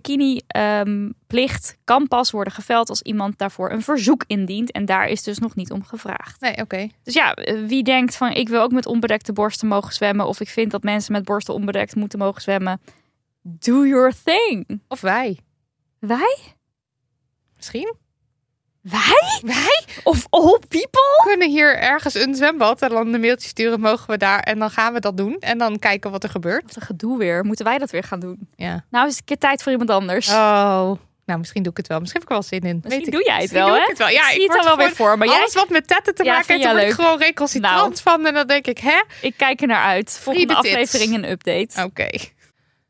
bikini-plicht kan pas worden geveld als iemand daarvoor een verzoek indient. En daar is dus nog niet om gevraagd. Nee, oké. Dus ja, eh, wie denkt van ik wil ook met onbedekte borsten mogen zwemmen. Of ik vind dat mensen met borsten onbedekt moeten mogen zwemmen. Do your thing. Of wij. Wij? Misschien. Wij? Wij Of all people? kunnen hier ergens een zwembad en dan een mailtje sturen, mogen we daar. En dan gaan we dat doen. En dan kijken wat er gebeurt. Wat een gedoe weer. Moeten wij dat weer gaan doen? Ja. Nou is het een keer tijd voor iemand anders. Oh. Nou, misschien doe ik het wel. Misschien heb ik wel zin in. Misschien Weet ik. doe jij het wel, hè? ik het wel. Ja, ik zie het wel weer voor. Maar jij, Alles wat met tetten te Ja, maken heeft, daar ik gewoon recalcitrant van. En dan denk ik, hè? ik kijk er naar uit. Volgende aflevering een update. Oké.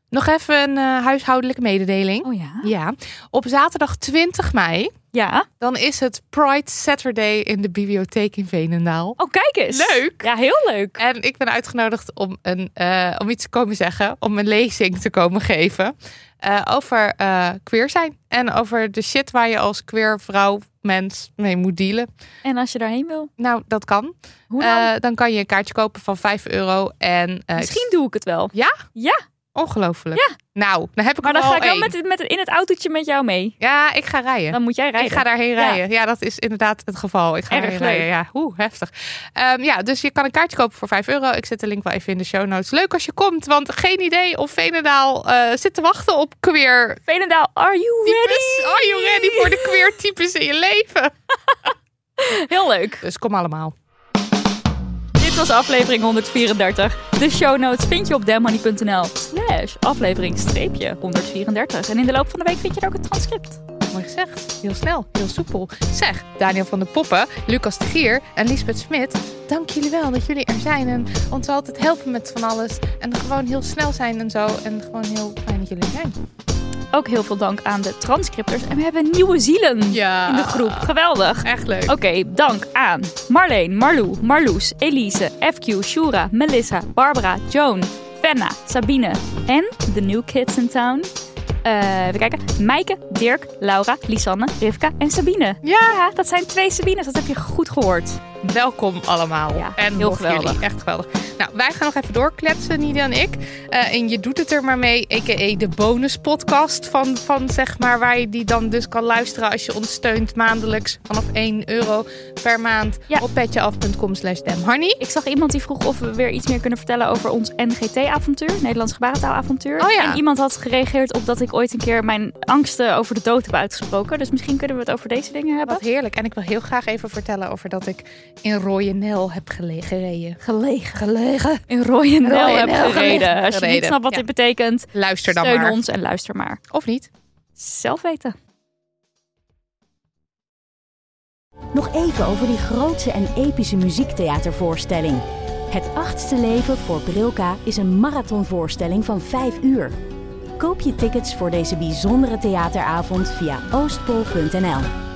Nog even een eh, huishoudelijke mededeling. Oh ja? Ja. Op zaterdag 20 mei, Ja. dan is het Pride Saturday in de bibliotheek in Veenendaal. Oh, kijk eens. Leuk. Ja, heel leuk. En ik ben uitgenodigd om, een, eh, om iets te komen zeggen, om een lezing te komen geven eh, over eh, queer zijn. En over de shit waar je als queer vrouw, mens mee moet dealen. En als je daarheen wil? Nou, dat kan. Hoe dan? Eh, dan kan je een kaartje kopen van 5 euro. En, Misschien doe ik het wel. Ja? Ja. Ongelooflijk. Ja. Nou, dan heb ik Maar dan ga ik wel met, met, in het autootje met jou mee. Ja, ik ga rijden. Dan moet jij rijden. Ik ga daarheen rijden. Ja, dat is inderdaad het geval. Ik ga Erg rijden. Ja, oeh, heftig. Ehm, ja, dus je kan een kaartje kopen voor 5 euro. Ik zet de link wel even in de show notes. Leuk als je komt, want geen idee of Venendaal eh, zit te wachten op queer Veenendaal, are you types. ready? Are you ready voor de queer types in je leven? (laughs) Heel leuk. Dus kom allemaal. Was aflevering 134. De show notes vind je op demmoney.nl slash aflevering streepje 134. En in de loop van de week vind je er ook een transcript. Mooi gezegd. Heel snel, heel soepel. Zeg, Daniel van der Poppen, Lucas de Gier en Lisbeth Smit, dank jullie wel dat jullie er zijn en ons altijd helpen met van alles. En gewoon heel snel zijn en zo. En gewoon heel fijn dat jullie er zijn. Ook heel veel dank aan de transcripters. En we hebben nieuwe zielen Ja. in de groep. Geweldig. Echt leuk. Oké, dank aan Marleen, Marlou, Marloes, Elise, FQ, Shura, Melissa, Barbara, Joan, Fenna, Sabine en de new kids in town. Eh even kijken. Maaike, Dirk, Laura, Lisanne, Rivka en Sabine. Ja. dat zijn twee Sabines. Dat heb je goed gehoord. Welkom allemaal. Ja, en heel geweldig. jullie. Echt geweldig. Nou, wij gaan nog even doorkletsen, Nidia en ik. Eh, en je doet het er maar mee, a.k.a. de bonuspodcast van, van zeg maar, waar je die dan dus kan luisteren als je ons steunt maandelijks vanaf 1 euro per maand Ja. op petjeaf.com slash damhoney. Ik zag iemand die vroeg of we weer iets meer kunnen vertellen over ons NGT-avontuur, Nederlands gebarentaalavontuur. Oh ja. En iemand had gereageerd op dat ik ooit een keer mijn angsten over de dood heb uitgesproken. Dus misschien kunnen we het over deze dingen hebben. Wat heerlijk. En ik wil heel graag even vertellen over dat ik in Royenel heb gele- gereden. Gelegen. Gelegen. In Royenel heb gereden. gelegen. Als je niet snapt wat ja. dit betekent, Luister dan steun maar. ons en luister maar. Of niet. Zelf weten. Nog even over die grootse en epische muziektheatervoorstelling. Het achtste leven voor Brilka is een marathonvoorstelling van 5 uur. Koop je tickets voor deze bijzondere theateravond via oostpol.nl.